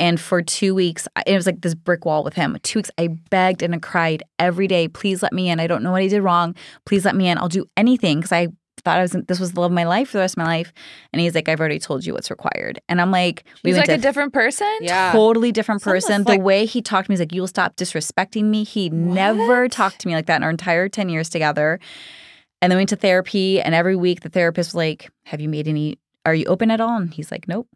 And for two weeks, it was like this brick wall with him. Two weeks, I begged and I cried every day. Please let me in. I don't know what I did wrong. Please let me in. I'll do anything because I thought I was this was the love of my life for the rest of my life. And he's like, I've already told you what's required. And I'm like, we He's went like a different person. Yeah. totally different It's almost person. like- the way he talked to me is like, you'll stop disrespecting me. He never talked to me like that in our entire 10 years together. And then we went to therapy, and every week the therapist was like, Have you made any, are you open at all? And he's like, Nope.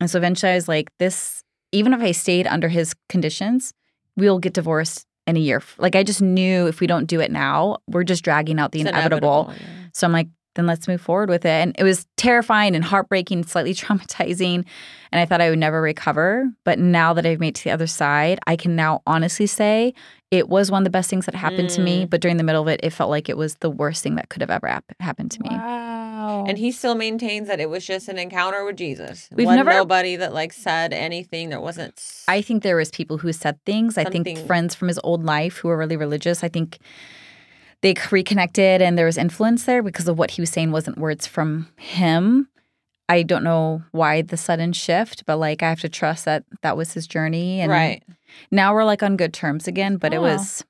And so eventually I was like, This, even if I stayed under his conditions, we'll get divorced in a year. Like I just knew if we don't do it now, we're just dragging out the It's inevitable. yeah. So I'm like, then let's move forward with it. And it was terrifying and heartbreaking, slightly traumatizing. And I thought I would never recover. But now that I've made it to the other side, I can now honestly say it was one of the best things that happened to me. Mm. But during the middle of it, it felt like it was the worst thing that could have ever hap- happened to me. Wow. And he still maintains that it was just an encounter with Jesus. We've Wasn't never- nobody that like said anything. There wasn't. I think there was people who said things. I think friends from his old life who were really religious. I think they reconnected and there was influence there because of what he was saying wasn't words from him. I don't know why the sudden shift, but like I have to trust that that was his journey. And right. now we're like on good terms again, but it Oh. was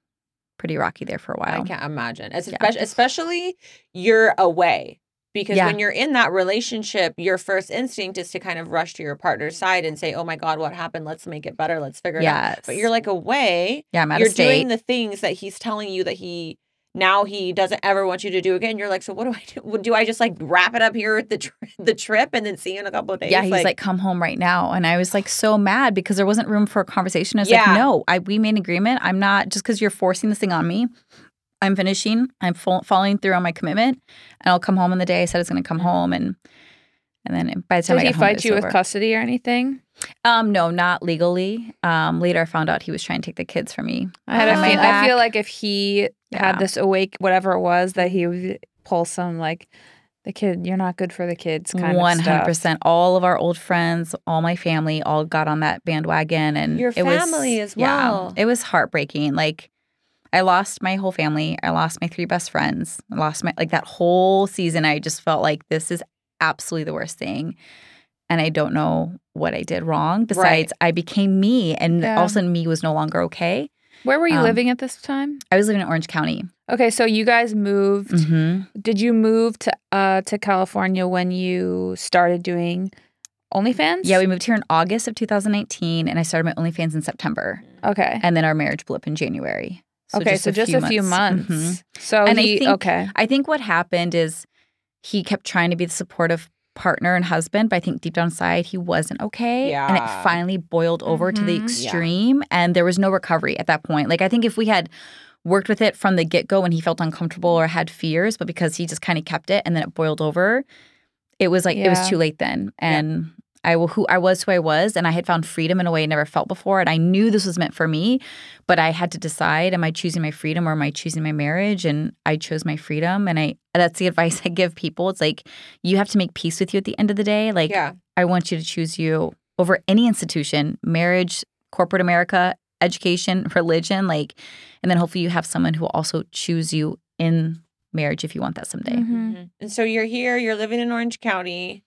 pretty rocky there for a while. I can't imagine. It's Yeah. especially, especially you're away because Yeah. when you're in that relationship, your first instinct is to kind of rush to your partner's side and say, "Oh my God, what happened? Let's make it better. Let's figure it out." But you're like away. yeah, I'm out you're doing the things that he's telling you that he now he doesn't ever want you to do again. You're like, so what do I do? Do I just like wrap it up here at the tri- the trip and then see you in a couple of days? yeah, he's like, come home right now. And I was like so mad because there wasn't room for a conversation. I was like, no, I we made an agreement. I'm not just because you're forcing this thing on me. I'm finishing. I'm fo- following through on my commitment, and I'll come home on the day I said it's going to come mm-hmm. home. And and then by the time Did I he got home, fight was you with over. custody or anything? Um, no, not legally. Um, later I found out he was trying to take the kids from me. I had a Oh. feel, I feel like if he Yeah. had this awake, whatever it was, that he would pull some like the kid, you're not good for the kids kind One of 100% All of our old friends, all my family, all got on that bandwagon, and Your it was- family as yeah, well. it was heartbreaking. Like, I lost my whole family. I lost my three best friends. I lost my like that whole season. I just felt like this is absolutely the worst thing, and I don't know what I did wrong. Besides, I became me, and Yeah. all of a sudden, me was no longer okay. Where were you Um, living at this time? I was living in Orange County. Okay, so you guys moved. hmm Did you move to uh to California when you started doing OnlyFans? Yeah, we moved here in August of 2019, and I started my OnlyFans in September, Okay. and then our marriage blew up in January. okay, so just a few months. Mhm. So And I think- okay. I think what happened is he kept trying to be the supportive partner and husband, but I think deep down inside he wasn't okay. And it finally boiled over to the Mhm. Yeah. extreme, and there was no recovery at that point. Like I think if we had worked with it from the get go when he felt uncomfortable or had fears, but because he just kind of kept it and then it boiled over, it was like it was too late then. And I who I was who I was, and I had found freedom in a way I never felt before, and I knew this was meant for me, but I had to decide: am I choosing my freedom or am I choosing my marriage? And I chose my freedom, and I that's the advice I give people. It's like you have to make peace with you at the end of the day. Like yeah. I want you to choose you over any institution, marriage, corporate America, education, religion, like, and then hopefully you have someone who will also choose you in marriage if you want that someday. Mhm. Mhm. And so you're here, you're living in Orange County,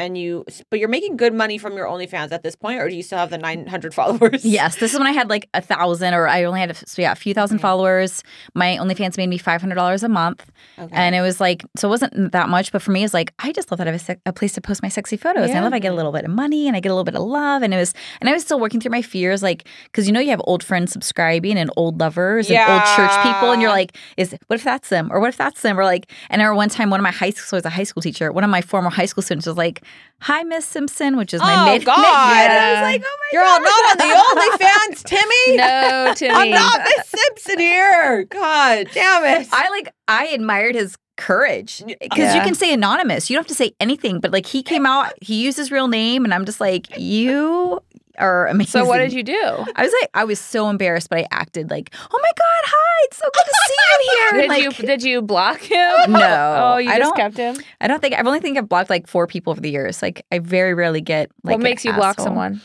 and you, but you're making good money from your OnlyFans at this point, or do you still have the mm. 900 followers? Yes, this is when I had like a thousand, or I only had a, so yeah, a few thousand Okay. followers. My OnlyFans made me five hundred dollars a month, Okay. and it was like so it wasn't that much, but for me, it's like I just love that I have a, a place to post my sexy photos. And I love I get a little bit of money and I get a little bit of love, and it was, and I was still working through my fears, like because you know you have old friends subscribing and old lovers and old church people, and you're like, is what if that's them, or what if that's them, or like, and I remember one time one of my high school, so I was a high school teacher, one of my former high school students was like, "Hi, Miss Simpson," which is my Oh, maiden God. name. And I was like, "Oh my You're all not on the OnlyFans, Timmy. No, Timmy. I'm not Miss Simpson here. God damn it. I like I admired his courage because you can say anonymous. You don't have to say anything, but like he came out, he used his real name, and I'm just like, you are amazing. So what did you do? I was like, I was so embarrassed, but I acted like, oh my god, hi, it's so good to see you here. Did And, like, you did you block him? No, Oh, you I just don't- kept him. I don't think I've only think I've blocked like four people over the years. Like I very rarely get like what an makes you block someone?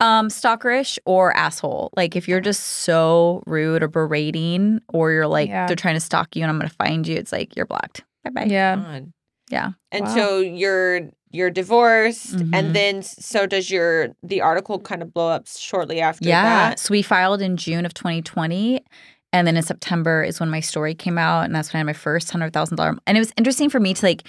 Um, stalkerish or asshole. Like if you're just so rude or berating, or you're like Yeah. they're trying to stalk you and I'm gonna find you, it's like you're blocked. Bye bye. Yeah. God. Yeah. And Wow. so you're you're divorced, Mhm. and then so does your the article kind of blow up shortly after Yeah. that. So we filed in June of 2020. And then in September is when my story came out. And that's when I had my first $100,000. And it was interesting for me to like,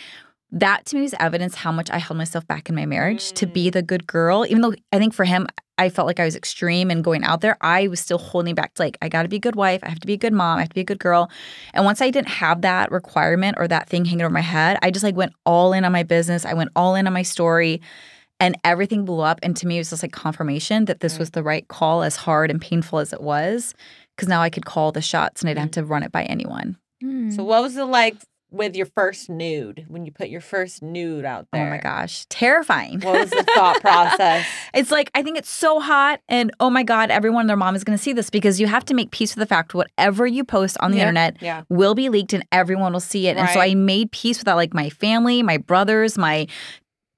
that to me was evidence how much I held myself back in my marriage to be the good girl. Even though I think for him, I felt like I was extreme and going out there, I was still holding back to like, I got to be a good wife. I have to be a good mom. I have to be a good girl. And once I didn't have that requirement or that thing hanging over my head, I just like went all in on my business. I went all in on my story and everything blew up. And to me, it was just like confirmation that this was the right call, as hard and painful as it was, because now I could call the shots and I didn't have to run it by anyone. Hmm. So what was it like with your first nude when you put your first nude out there? Oh my gosh, terrifying. What was the thought process? It's like I think it's so hot, and oh my god, everyone and their mom is going to see this because you have to make peace with the fact whatever you post on the Yeah. internet Yeah. will be leaked and everyone will see it. And so I made peace with that, like my family, my brothers, my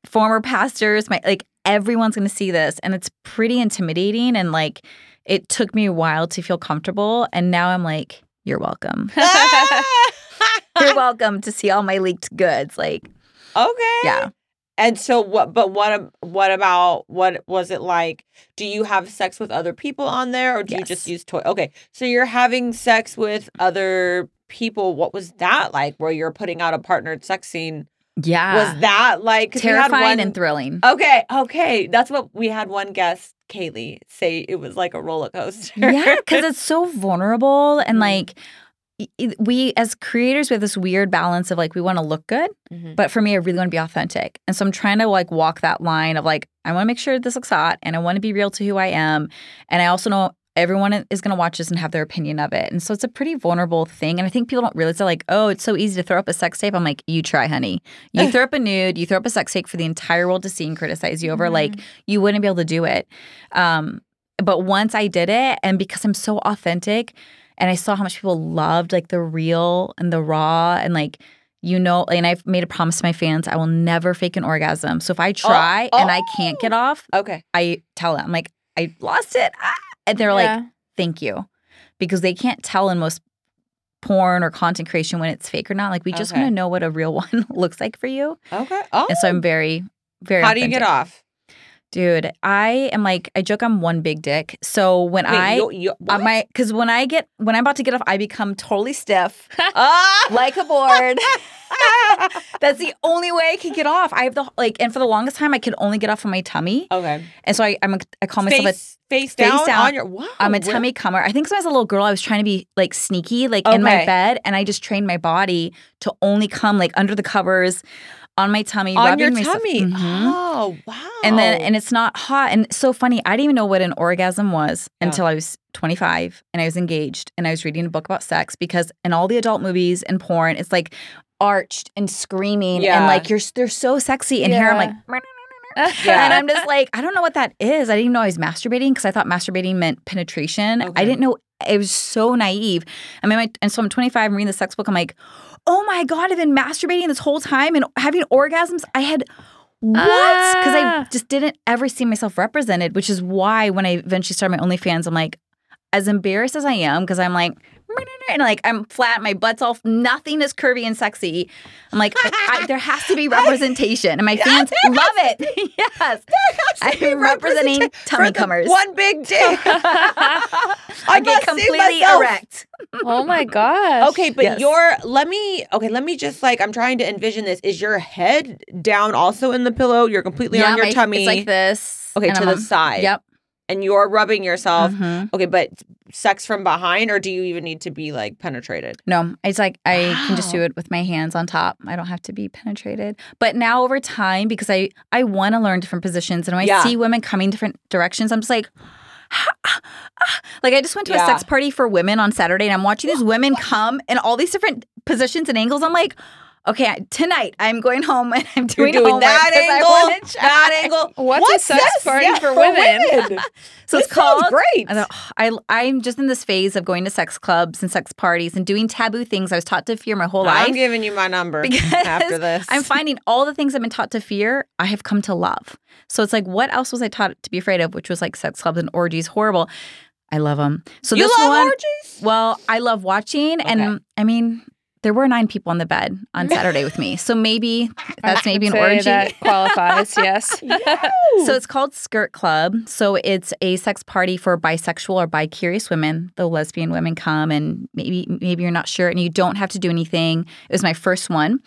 former pastors, my like everyone's going to see this, and it's pretty intimidating. And like it took me a while to feel comfortable, and now I'm like, you're welcome. you're welcome to see all my leaked goods. Like, okay. yeah. And so what but what what about what was it like? Do you have sex with other people on there or do you just use toy? Okay. So you're having sex with other people. What was that like where you're putting out a partnered sex scene? Yeah. was that like terrifying one- and thrilling. Okay, okay. That's what we had one guest, Kaylee, say it was like a roller coaster. yeah, because it's so vulnerable and Mhm. like we as creators we have this weird balance of like we want to look good, Mhm. but for me I really want to be authentic. And so I'm trying to like walk that line of like I want to make sure this looks hot and I want to be real to who I am. And I also know everyone is going to watch this and have their opinion of it. And so it's a pretty vulnerable thing. And I think people don't realize that like, oh, it's so easy to throw up a sex tape. I'm like, you try, honey. You throw up a nude, you throw up a sex tape for the entire world to see and criticize you over. Like you wouldn't be able to do it. Um, but once I did it, and because I'm so authentic, and I saw how much people loved like the real and the raw, and like you know, and I've made a promise to my fans, I will never fake an orgasm. So if I try and I can't get off, Okay. I tell them like I lost it, ah! and they're like, "Thank you," because they can't tell in most porn or content creation when it's fake or not. Like we just Okay. want to know what a real one looks like for you, Okay. Oh. and so I'm very, very. How do you get off? Dude, I am like I joke I'm one big dick. So when Wait, I you, you, uh, my because when I get when I'm about to get off, I become totally stiff, Ah! like a board. That's the only way I can get off. I have the like, and for the longest time, I could only get off on my tummy, okay. and so I I'm a, I call myself a Face, face down, down. on your. Wow. I'm a where- tummy comer. I think as a little girl, I was trying to be like sneaky, like in my bed, and I just trained my body to only come like under the covers, on my tummy, on rubbing your tummy. Mhm. Oh wow. And then and it's not hot and so funny. I didn't even know what an orgasm was Yeah. until I was 25 and I was engaged and I was reading a book about sex because in all the adult movies and porn, it's like arched and screaming Yeah. and like you're they're so sexy. And here I'm like, Yeah. and I'm just like, I don't know what that is. I didn't even know I was masturbating because I thought masturbating meant penetration. Okay. I didn't know. It was so naive. I mean, my, and so I'm 25. I'm reading the sex book. I'm like, oh my god, I've been masturbating this whole time and having orgasms. I had what? Because I Ah. just didn't ever see myself represented. Which is why when I eventually started my OnlyFans, I'm like, as embarrassed as I am, because I'm like, and like I'm flat, my butt's all nothing is curvy and sexy. I'm like, I, I, there has to be representation, and my fans love it. yes, I'm representing tummy for comers. One big dick. I get completely erect. Oh my gosh. Okay, but Yes. your let me okay, let me just like I'm trying to envision this. Is your head down also in the pillow? You're completely on your my- tummy. It's like this. Okay, to I'm the side. Yep. and you're rubbing yourself. Mhm. Okay, but sex from behind, or do you even need to be like penetrated? No, it's like I can just do it with my hands on top. I don't have to be penetrated. But now over time, because I I want to learn different positions, and when Yeah. I see women coming different directions, I'm just like. Like I just went to Yeah. a sex party for women on Saturday, and I'm watching these women come in all these different positions and angles. I'm like, okay, tonight I'm going home and I'm doing, doing homework that angle, that angle. What's a What? sex Yes, party yeah, for women? So This it's called great. I, I I'm just in this phase of going to sex clubs and sex parties and doing taboo things I was taught to fear my whole life. I'm giving you my number because after this. I'm finding all the things I've been taught to fear, I have come to love. So it's like, what else was I taught to be afraid of? Which was like sex clubs and orgies, horrible. I love them. So you this love one, orgies? well, I love watching, Okay. and I mean, there were nine people on the bed on Saturday with me, so maybe that's maybe an orgy. That qualifies, yes. So it's called Skirt Club. So it's a sex party for bisexual or bi-curious women. The lesbian women come, and maybe maybe you're not sure, and you don't have to do anything. It was my first one,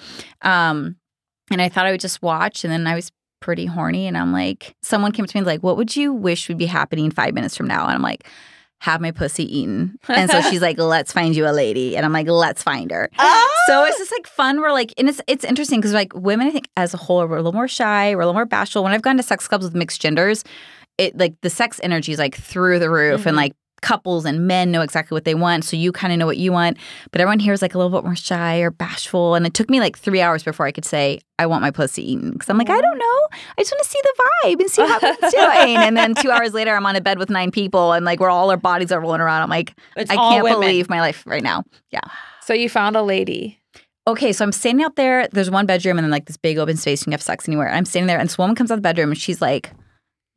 um, and I thought I would just watch, and then I was pretty horny, and I'm like, someone came to me and like, "What would you wish would be happening five minutes from now?" And I'm like. Have my pussy eaten. And so she's like, let's find you a lady. And I'm like, let's find her. So it's just like fun. We're like, and it's it's interesting because like women, I think as a whole, we're a little more shy, we're a little more bashful. When I've gone to sex clubs with mixed genders, it like the sex energy is like through the roof, and Mhm. like couples and men know exactly what they want, so you kind of know what you want. But everyone here is like a little bit more shy or bashful, and it took me like three hours before I could say I want my pussy eaten because I'm like, I don't know, I just want to see the vibe and see how it's doing. And then two hours later, I'm on a bed with nine people, and like we're all our bodies are rolling around. I'm like, It's I can't women. believe my life right now. Yeah. So you found a lady. okay, so I'm standing out there. There's one bedroom and then like this big open space. You can have sex anywhere. I'm standing there, and this woman comes out of the bedroom and she's like,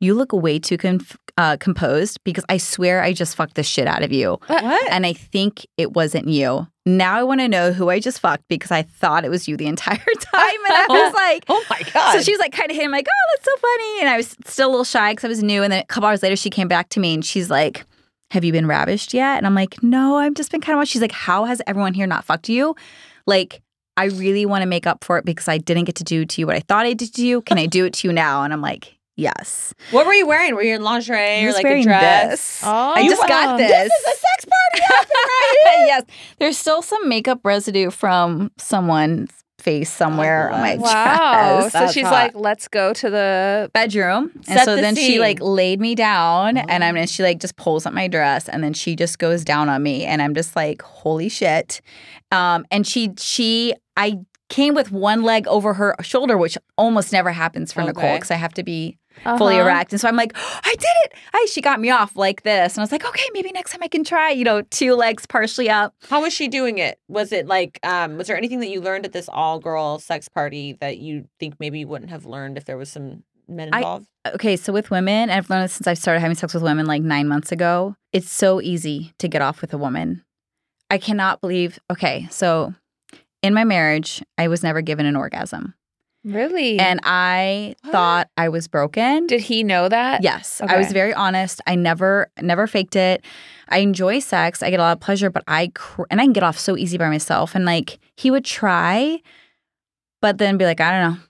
"You look way too conf- uh, composed because I swear I just fucked the shit out of you, What? and I think it wasn't you. Now I want to know who I just fucked because I thought it was you the entire time, and I was like." oh my god. So she was like kind of hitting me, like, oh, that's so funny. And I was still a little shy because I was new. And then a couple hours later, she came back to me and she's like, have you been ravished yet? And I'm like, no, I've just been kind of watching. She's like, how has everyone here not fucked you? Like, I really want to make up for it because I didn't get to do to you what I thought I did to you. Can I do it to you now? And I'm like, yes. what were you wearing? Were you in lingerie or like a dress? this. Oh, I just got this. This is a sex party outfit right here. yes. There's still some makeup residue from someone's face somewhere on my bless. Wow. chest. So That's she's hot. like, let's go to the. bedroom. And Set so the then she like laid me down and I'm and she like just pulls up my dress and then she just goes down on me and I'm just like, holy shit. Um and she she I came with one leg over her shoulder, which almost never happens for Nikole because I have to be fully Uh-huh. erect. And so I'm like, I did it. I she got me off like this. And I was like, okay, maybe next time I can try, you know, two legs partially up. How was she doing it? Was it like um was there anything that you learned at this all girl sex party that you think maybe you wouldn't have learned if there was some men I- involved? Okay, so with women, I've learned this since I started having sex with women like nine months ago. It's so easy to get off with a woman. I cannot believe. Okay, so in my marriage, I was never given an orgasm, Really? and I What? thought I was broken. did he know that? Yes, I was very honest. I never, never faked it. I enjoy sex. I get a lot of pleasure, but I cr- and I can get off so easy by myself. And like he would try, but then be like, I don't know.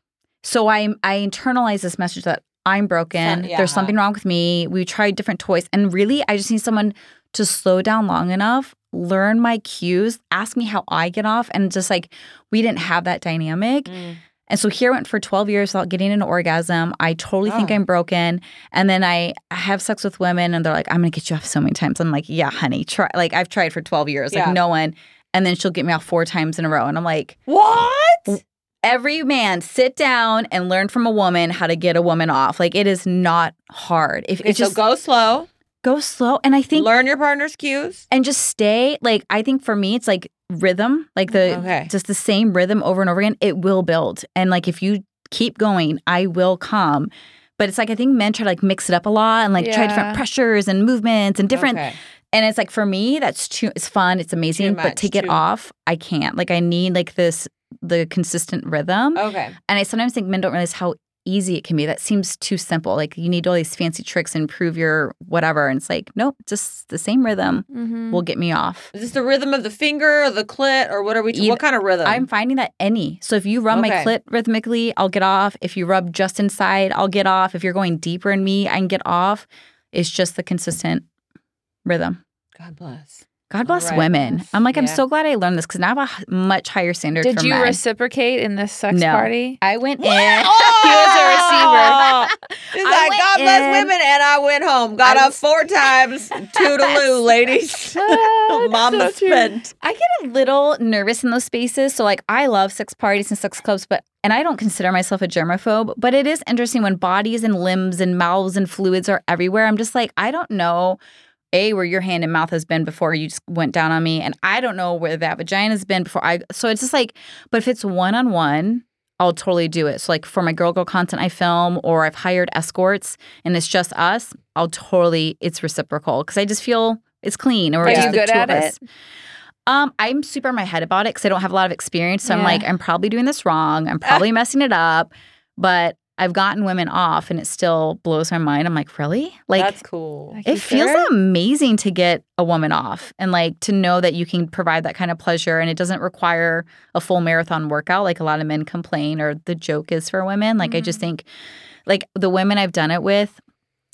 So I I internalize this message that I'm broken. Yeah. There's something wrong with me. We tried different toys, and really, I just need someone to slow down long enough, learn my cues, ask me how I get off, and just like we didn't have that dynamic. Mm. And so here I went for 12 years without getting an orgasm. I totally think Oh. I'm broken. And then I have sex with women and they're like, I'm gonna get you off so many times. I'm like, yeah, honey, try like I've tried for 12 years. Like no one. And then she'll get me off four times in a row. And I'm like, What? every man sit down and learn from a woman how to get a woman off. Like it is not hard. If Okay, it's so just go slow. go slow. And I think Learn your partner's cues. and just stay like i think for me it's like rhythm like the mm-hmm. Okay. just the same rhythm over and over again it will build and like if you keep going i will come but it's like i think men try to like mix it up a lot and like try different pressures and movements and different Okay. And it's like for me, that's too. It's fun. It's amazing. but much, to get off, I can't. Like I need like this the consistent rhythm. Okay. And I sometimes think men don't realize how easy it can be. That seems too simple. Like you need all these fancy tricks and prove your whatever. And it's like, nope, just the same rhythm Mhm. will get me off. Is this the rhythm of the finger or the clit or what are we? Either- what kind of rhythm? I'm finding that any. So if you rub my clit rhythmically, I'll get off. If you rub just inside, I'll get off. If you're going deeper in me, I can get off. It's just the consistent rhythm. God bless. God bless right. women. I'm like, I'm so glad I learned this because now I have a much higher standard Did for you men. reciprocate in this sex No. party? I went in. Oh! He was a receiver. He's I like, God bless in- women, and I went home. Got I up four times. Toodaloo, ladies. Mama so spent. I get a little nervous in those spaces. So like I love sex parties and sex clubs, but and I don't consider myself a germaphobe, but it is interesting when bodies and limbs and mouths and fluids are everywhere. I'm just like, I don't know. A, where your hand and mouth has been before you just went down on me. And I don't know where that vagina's been before I so it's just like, but if it's one on one, I'll totally do it. So like for my girl girl content I film or I've hired escorts and it's just us, I'll totally it's reciprocal because I just feel it's clean or Are it's you the good two at of us. it? Um, I'm super in my head about it because I don't have a lot of experience. So I'm like, I'm probably doing this wrong. I'm probably messing it up. But I've gotten women off and it still blows my mind. I'm like, really? Like That's cool. Like, it feels sure? amazing to get a woman off and like to know that you can provide that kind of pleasure and it doesn't require a full marathon workout like a lot of men complain or the joke is for women. Like I just Mhm. think like the women I've done it with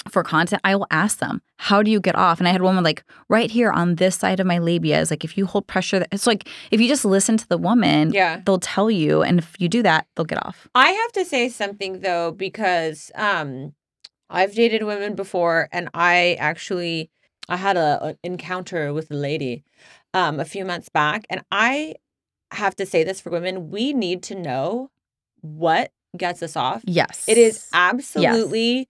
for content, I will ask them, how do you get off? And I had a woman like right here on this side of my labia is like if you hold pressure, it's like if you just listen to the woman, Yeah. they'll tell you. And if you do that, they'll get off. I have to say something though because um I've dated women before and I actually I had a an encounter with a lady um a few months back and I have to say this for women we need to know what gets us off. Yes. It is absolutely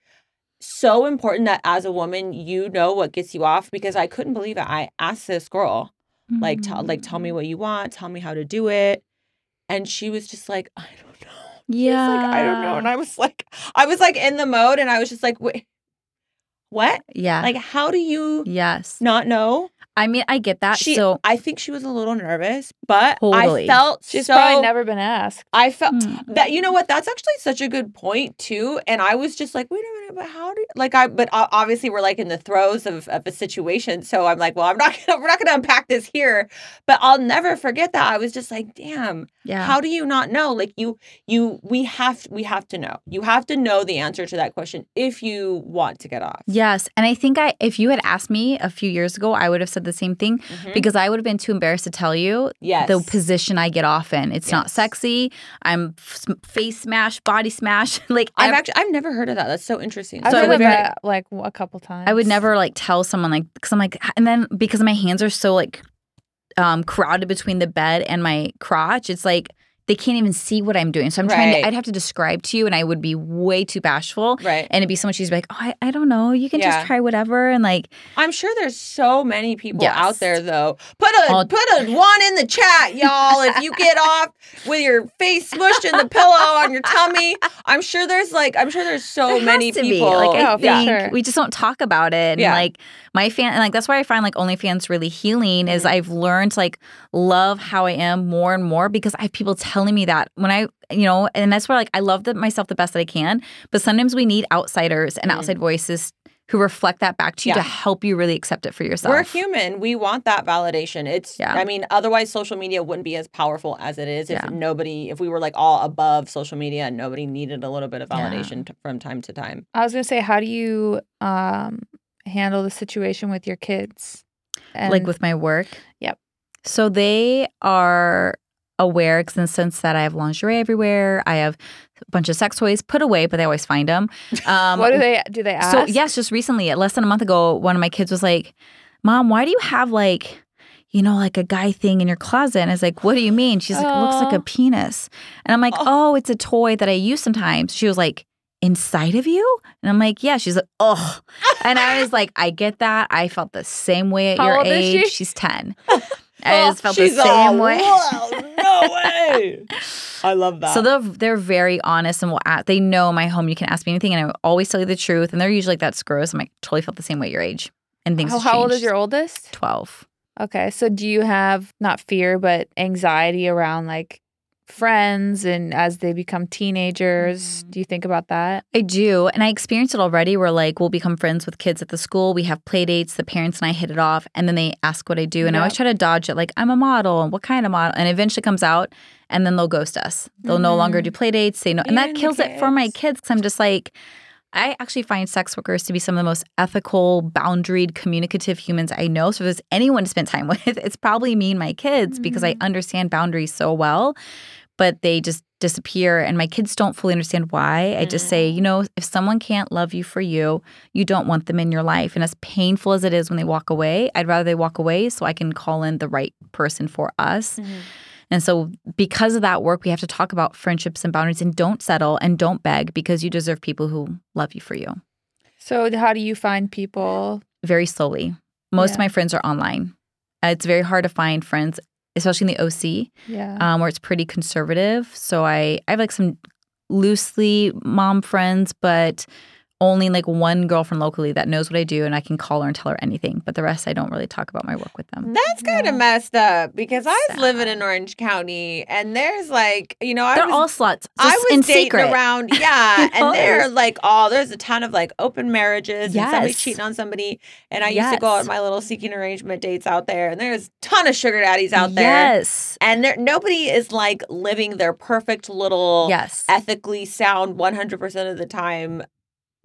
so important that as a woman you know what gets you off because I couldn't believe it. I asked this girl like tell like tell me Mm. what you want, tell me how to do it. And she was just like, I don't know. Yeah. Like, I don't know. And I was like, I was like in the mode and I was just like, wait, what? yeah. Like, how do you yes. not know? I mean, I get that. She, so I think she was a little nervous, but Totally. I felt She's so, probably never been asked. I felt Mm. that, you know what? That's actually such a good point too. And I was just like, wait a minute, but how do you, like, I, but obviously we're like in the throes of, of a situation. So I'm like, well, I'm not gonna, we're not going to unpack this here, but I'll never forget that. I was just like, damn, yeah. how do you not know like you you we have we have to know you have to know the answer to that question if you want to get off Yes. And I think I if you had asked me a few years ago, I would have said the same thing Mhm. because I would have been too embarrassed to tell you yes the position I get off in. It's not sexy. I'm f- face smash, body smash. like i've ev- actually i've never heard of that that's so interesting I've So I heard would of that like a couple times. I would never like tell someone like because I'm like and then because my hands are so like um crowded between the bed and my crotch, it's like they can't even see what I'm doing. So I'm trying Right. to I'd have to describe to you and I would be way too bashful. right And it'd be so much easier to be like, oh, I, I don't know. You can Yeah. just try whatever. And like, i'm sure there's so many people Yes. out there though put a I'll- put a one in the chat y'all if you get off with your face smushed in the pillow on your tummy i'm sure there's like i'm sure there's so there many to be. people Like, I think sure. we just don't talk about it. And Yeah. like, my fan, and like, that's why I find like OnlyFans really healing is Mhm. I've learned to like love how I am more and more because I have people telling me that when I, you know, and that's where like I love the, myself the best that I can. But sometimes we need outsiders and Mm. outside voices who reflect that back to you Yeah. to help you really accept it for yourself. We're human. We want that validation. It's Yeah. I mean, otherwise social media wouldn't be as powerful as it is if Yeah. nobody if we were like all above social media and nobody needed a little bit of Yeah. validation t- from time to time. I was gonna say, how do you um handle the situation with your kids? like with my work. Yep. So they are aware in the sense that I have lingerie everywhere. I have a bunch of sex toys put away, but they always find them. Um, what do they do? They ask. So yes, just recently, less than a month ago, one of my kids was like, "Mom, why do you have like?" You know, like a guy thing in your closet. And I was like, what do you mean? She's like, it looks like Oh. a penis. And I'm like, Oh. oh, it's a toy that I use sometimes. She was like, inside of you? And I'm like, yeah. She's like, oh. And I was like, I get that. I felt the same way at How your is she? age. She's 10. I oh, just felt the same way. "Whoa, no way. I love that. So they're they're very honest and will ask, they know my home. You can ask me anything, and I always tell you the truth. And they're usually like, "That's gross." I'm like, totally felt the same way at your age. and things. Have how old is your oldest? twelve? Okay, so do you have not fear but anxiety around like friends and as they become teenagers? Mm-hmm. Do you think about that? I do. And I experienced it already where like we'll become friends with kids at the school. We have play dates. The parents and I hit it off. And then they ask what I do. And I always try to dodge it like, I'm a model. And what kind of model? And eventually comes out and then they'll ghost us. They'll no longer do play dates. They know. And that Even the kills it for my kids. kids because I'm just like, I actually find sex workers to be some of the most ethical, boundaried, communicative humans I know. So if there's anyone to spend time with, it's probably me and my kids because I mm-hmm. understand boundaries so well. But they just disappear, and my kids don't fully understand why. I just say, you mm. know, if someone can't love you for you, you don't want them in your life. And as painful as it is when they walk away, I'd rather they walk away so I can call in the right person for us. Mm-hmm. And so, because of that work, we have to talk about friendships and boundaries and don't settle and don't beg because you deserve people who love you for you So how do you find people? very slowly. Most of my friends are online. It's very hard to find friends, especially in the OC, Yeah. um, where it's pretty conservative. So, I, I have like some loosely mom friends, but only like one girlfriend locally that knows what I do and I can call her and tell her anything. But the rest, I don't really talk about my work with them. That's kind of messed up because I was living in Orange County and there's like, you know, I They're was, all sluts. I was in dating secret. around, yeah, and Yes. they're like, oh, there's a ton of like open marriages and somebody cheating on somebody. And I used to go on my little seeking arrangement dates out there, and there's a ton of sugar daddies out there. Yes. And there, nobody is like living their perfect little Yes. ethically sound 100% of the time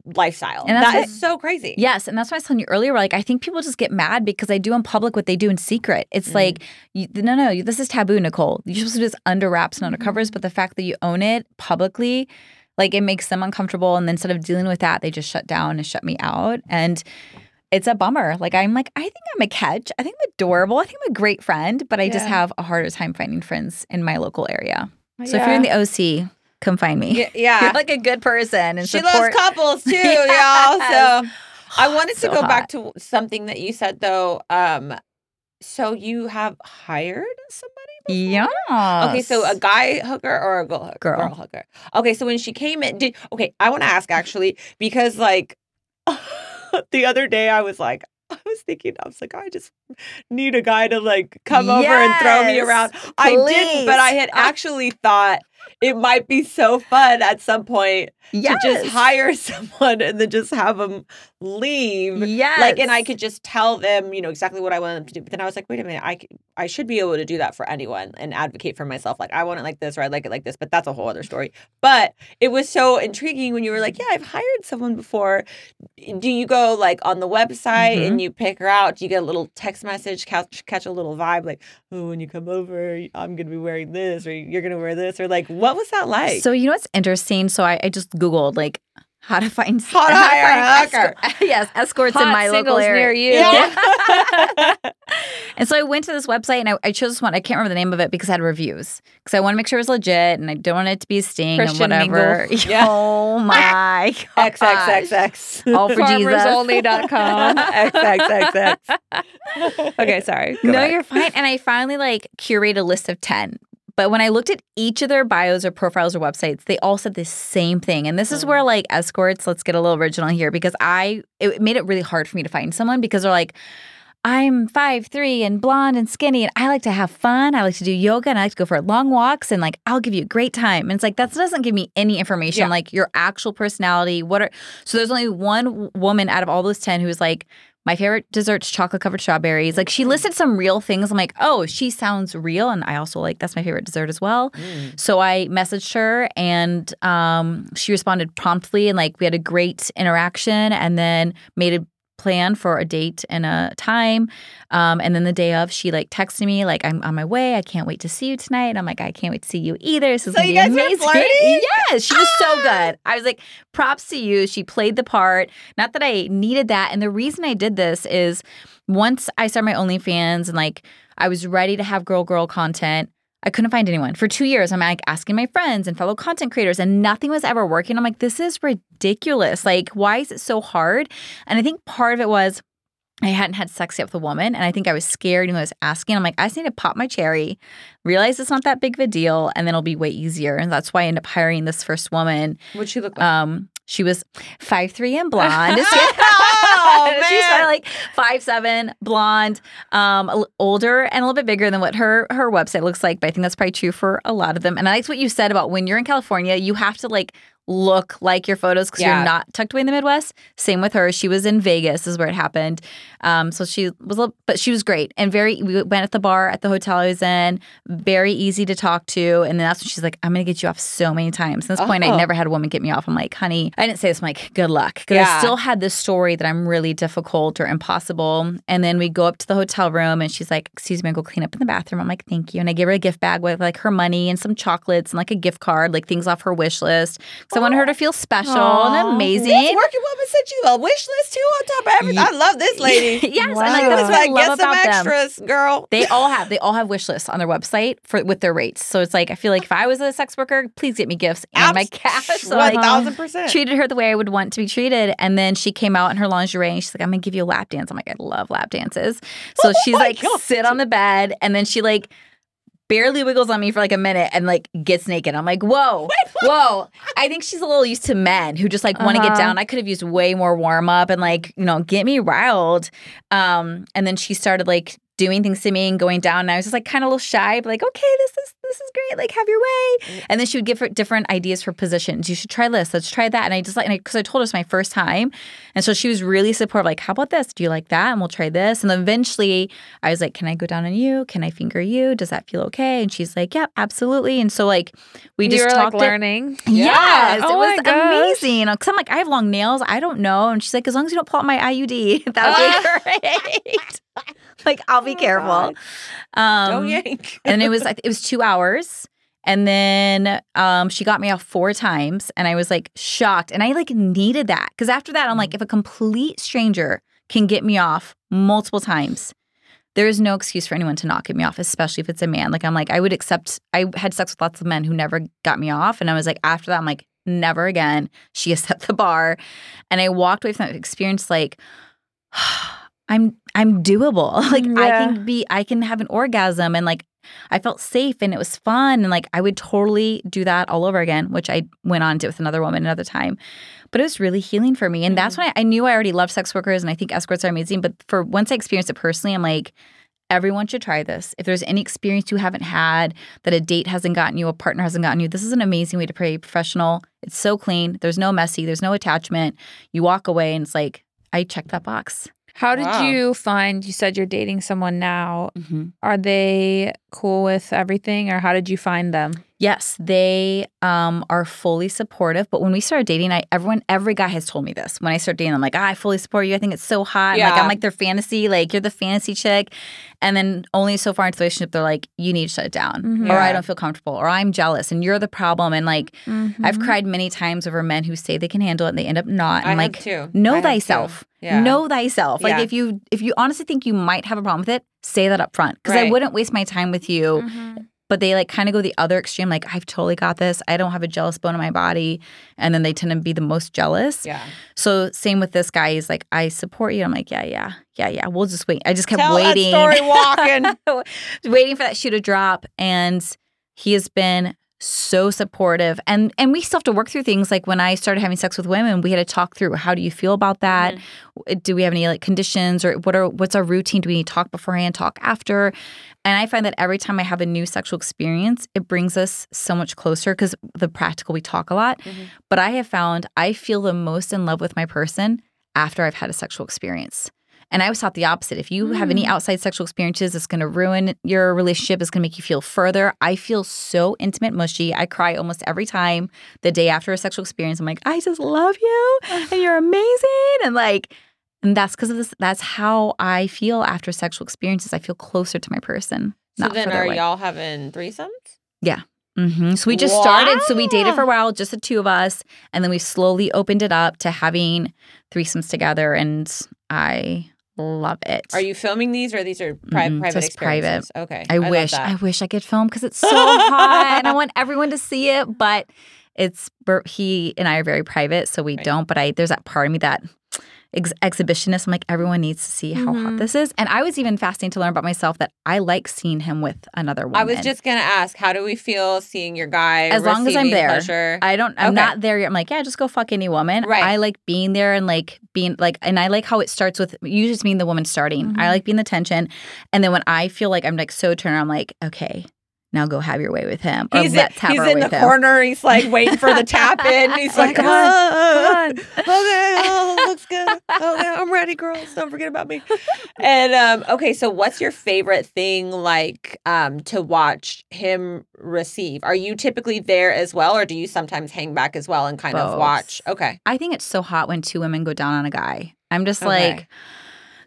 lifestyle. And that's That what- is so crazy. Yes, and that's why I was telling you earlier. Like, I think people just get mad because I do in public what they do in secret. It's Mm. like, you, no, no, this is taboo, Nikole. You're supposed to do this under wraps and under Mm-hmm. covers. But the fact that you own it publicly, like, it makes them uncomfortable. And then instead of dealing with that, they just shut down and shut me out. And it's a bummer. Like, I'm like, I think I'm a catch. I think I'm adorable. I think I'm a great friend. But I just have a harder time finding friends in my local area. So if you're in the OC, come find me. Yeah. yeah. You're like a good person and she support. loves couples too, y'all. So I wanted to So go back to something that you said though. Um, so you have hired somebody? Yeah. Okay, so a guy hooker or a girl hooker? Girl. hooker. Okay, so when she came in, did okay? I want to ask actually because like the other day I was like. I was thinking, I was like, I just need a guy to like come over and throw me Yes, around. I didn't, but I had actually thought it might be so fun at some point yes. to just hire someone and then just have them leave. Yes. Like, and I could just tell them, you know, exactly what I want them to do. But then I was like, wait a minute, I, I should be able to do that for anyone and advocate for myself. Like, I want it like this or I like it like this, but that's a whole other story. But it was so intriguing when you were like, yeah, I've hired someone before. Do you go like on the website Mm-hmm. and you pick her out? Do you get a little text message, catch, catch a little vibe like, oh, when you come over, I'm going to be wearing this or you're going to wear this? Or like, what was that like? So you know what's interesting? So I, I just googled like how to find How to hire a find escort- yes, escorts in my local area. near you. Yeah. and so I went to this website and I, I chose this one. I can't remember the name of it because I had reviews. Because I want to make sure it was legit and I don't want it to be a sting Christian and whatever. mingle. Yeah. Oh my gosh. XXXX. All for Jesus. Farmersonly.com. XXXX. okay, sorry. Go no, back. you're fine. And I finally like curated a list of 10. But when I looked at each of their bios or profiles or websites, they all said the same thing. And this is where mm. like escorts, let's get a little original here because I it made it really hard for me to find someone because they're like I'm five three and blonde and skinny, and I like to have fun. I like to do yoga, and I like to go for long walks, and like I'll give you a great time. And it's like that doesn't give me any information, Yeah. like your actual personality. What are so? There's only one woman out of all those ten who's like, my favorite dessert's chocolate covered strawberries. Like she listed some real things. I'm like, oh, she sounds real, and I also like that's my favorite dessert as well. So I messaged her, and um, she responded promptly, and like we had a great interaction, and then made a plan for a date and a time. Um, and then the day of, she like texted me like, "I'm on my way. I can't wait to see you tonight." And I'm like, "I can't wait to see you either. This is So you guys were amazing." flirting? yes, she was so good. I was like, "Props to you." She played the part. Not that I needed that. And the reason I did this is once I started my OnlyFans and like I was ready to have girl girl content. I couldn't find anyone. For two years, I'm like asking my friends and fellow content creators, and nothing was ever working. I'm like, this is ridiculous. Like, why is it so hard? And I think part of it was I hadn't had sex yet with a woman, and I think I was scared. You know, I was asking. I'm like, I just need to pop my cherry, realize it's not that big of a deal, and then it'll be way easier. And that's why I ended up hiring this first woman. What'd she look like? Um, she was five three and blonde. Oh, she's probably like five seven, blonde, um, older and a little bit bigger than what her her website looks like. But I think that's probably true for a lot of them. And I like what you said about when you're in California, you have to like look like your photos because Yeah. you're not tucked away in the Midwest. Same with her. She was in Vegas, is where it happened. Um, so she was, little, but she was great and very. We went at the bar at the hotel I was in. Very easy to talk to, and then that's when she's like, "I'm gonna get you off so many times." At this point, I Oh. never had a woman get me off. I'm like, "Honey," I didn't say this. I'm like, "Good luck," because I still had this story that I'm really difficult or impossible. And then we go up to the hotel room, and she's like, "Excuse me, I go clean up in the bathroom." I'm like, "Thank you," and I give her a gift bag with like her money and some chocolates and like a gift card, like things off her wish list, because I wanted her to feel special Aw. and amazing. This working woman sent you a wish list too on top of everything. I love this lady. yes, and Wow. like that's was what I like, love get some about them. extras, girl. They all have they all have wish lists on their website for with their rates. So it's like I feel like if I was a sex worker, please get me gifts and my cash. So One I thousand percent. treated her the way I would want to be treated. And then she came out in her lingerie and she's like, I'm gonna give you a lap dance. I'm like, I love lap dances. So oh she's like, God. sit on the bed, and then she like barely wiggles on me for like a minute and like gets naked. I'm like, whoa, whoa. I think she's a little used to men who just like want to get Uh-huh. down. I could have used way more warm up and like, you know, get me riled. Um, and then she started like doing things to me and going down. And I was just like kind of a little shy, but like, okay, this is this is great. Like, have your way. And then she would give her different ideas for positions. You should try this. Let's try that. And I just like, because I, told her it's my first time. And so she was really supportive. Like, how about this? Do you like that? And we'll try this. And then eventually I was like, can I go down on you? Can I finger you? Does that feel okay? And she's like, yeah, absolutely. And so like, we just were talked like it- learning. Yes, Oh it was amazing. Because I'm like, I have long nails. I don't know. And she's like, as long as you don't pull out my IUD, that would be great. like, I'll be Oh, careful. God. Um, Don't yank. and it was it was two hours. And then um, she got me off four times, and I was like shocked. And I like needed that because after that, I'm like, if a complete stranger can get me off multiple times, there is no excuse for anyone to not get me off, especially if it's a man. Like I'm like, I would accept. I had sex with lots of men who never got me off, and I was like, after that, I'm like, never again. She has set the bar, and I walked away from that experience like. I'm I'm doable. Like I can be I can have an orgasm and like I felt safe and it was fun and like I would totally do that all over again, which I went on and did with another woman another time. But it was really healing for me. And that's mm. when I, I knew I already loved sex workers and I think escorts are amazing. But for once I experienced it personally, I'm like, everyone should try this. If there's any experience you haven't had, that a date hasn't gotten you, a partner hasn't gotten you, this is an amazing way to pray professional. It's so clean. There's no messy, there's no attachment. You walk away and it's like, I checked that box. How did Wow. you find? You said you're dating someone now. Mm-hmm. Are they cool with everything, or how did you find them? Yes, they um, are fully supportive. But when we started dating, I everyone every guy has told me this. When I start dating, I'm like, ah, I fully support you. I think it's so hot. And, Like Yeah. I'm like their fantasy. Like you're the fantasy chick. And then only so far into the relationship, they're like, you need to shut it down, Mhm. or I don't feel comfortable, or I'm jealous, and you're the problem. And like Mm-hmm. I've cried many times over men who say they can handle it and they end up not. I And have like too. I know too. thyself. Yeah. Know thyself. Like Yeah. if you if you honestly think you might have a problem with it, say that up front. Because I wouldn't waste my time with you Mm-hmm. But they like kind of go the other extreme like i've totally got this. I don't have a jealous bone in my body. And then they tend to be the most jealous. Yeah. so same with this guy. He's like i support you. I'm like yeah yeah yeah yeah. We'll just wait. I just kept Tell waiting. story walking. waiting for that shoe to drop. And he has been so supportive. And and we still have to work through things. Like when i started having sex with women we had to talk through how do you feel about that? Mm-hmm. do we have any like conditions or what are what's our routine? Do we need to talk beforehand talk after? And i find that every time i have a new sexual experience it brings us so much closer because the practical we talk a lot. Mhm. but i have found i feel the most in love with my person after i've had a sexual experience and I was taught the opposite. If you have any outside sexual experiences, it's going to ruin your relationship. It's going to make you feel further. I feel so intimate, mushy. I cry almost every time the day after a sexual experience. I'm like, I just love you and you're amazing. And like, and that's because of this. That's how I feel after sexual experiences. I feel closer to my person. So then are away. y'all having threesomes? Yeah. hmm So we just started. So we dated for a while, just the two of us, and then we slowly opened it up to having threesomes together, and I love it. Are you filming these or these are pri- Mm-mm, private just private. experiences? Okay. I, love wish. I wish I could film because it's so hot, and I want everyone to see it. But it's he and I are very private, so we Right. don't. But I there's that part of me that ex- exhibitionist. I'm like, everyone needs to see how hot Mhm. this is. And I was even fascinating to learn about myself that I like seeing him with another woman. I was just gonna ask, how do we feel seeing your guy? As long as I'm there. pleasure? I don't. I'm Okay. not there yet. I'm like, yeah, just go fuck any woman. Right. I like being there and like being like, and I like how it starts with you just being the woman starting. Mhm. I like being the tension, and then when I feel like I'm like so turned, on, I'm like, okay, now go have your way with him. Or He's, let's in, have he's in the him. corner. He's like waiting for the tap in. He's like, Come on, "Ah, come okay, oh, looks good. Okay, I'm ready, girls. Don't forget about me. And um, okay, so what's your favorite thing like um to watch him receive? Are you typically there as well, or do you sometimes hang back as well and kind of watch? Okay. I think it's so hot when two women go down on a guy. I'm just Okay. like,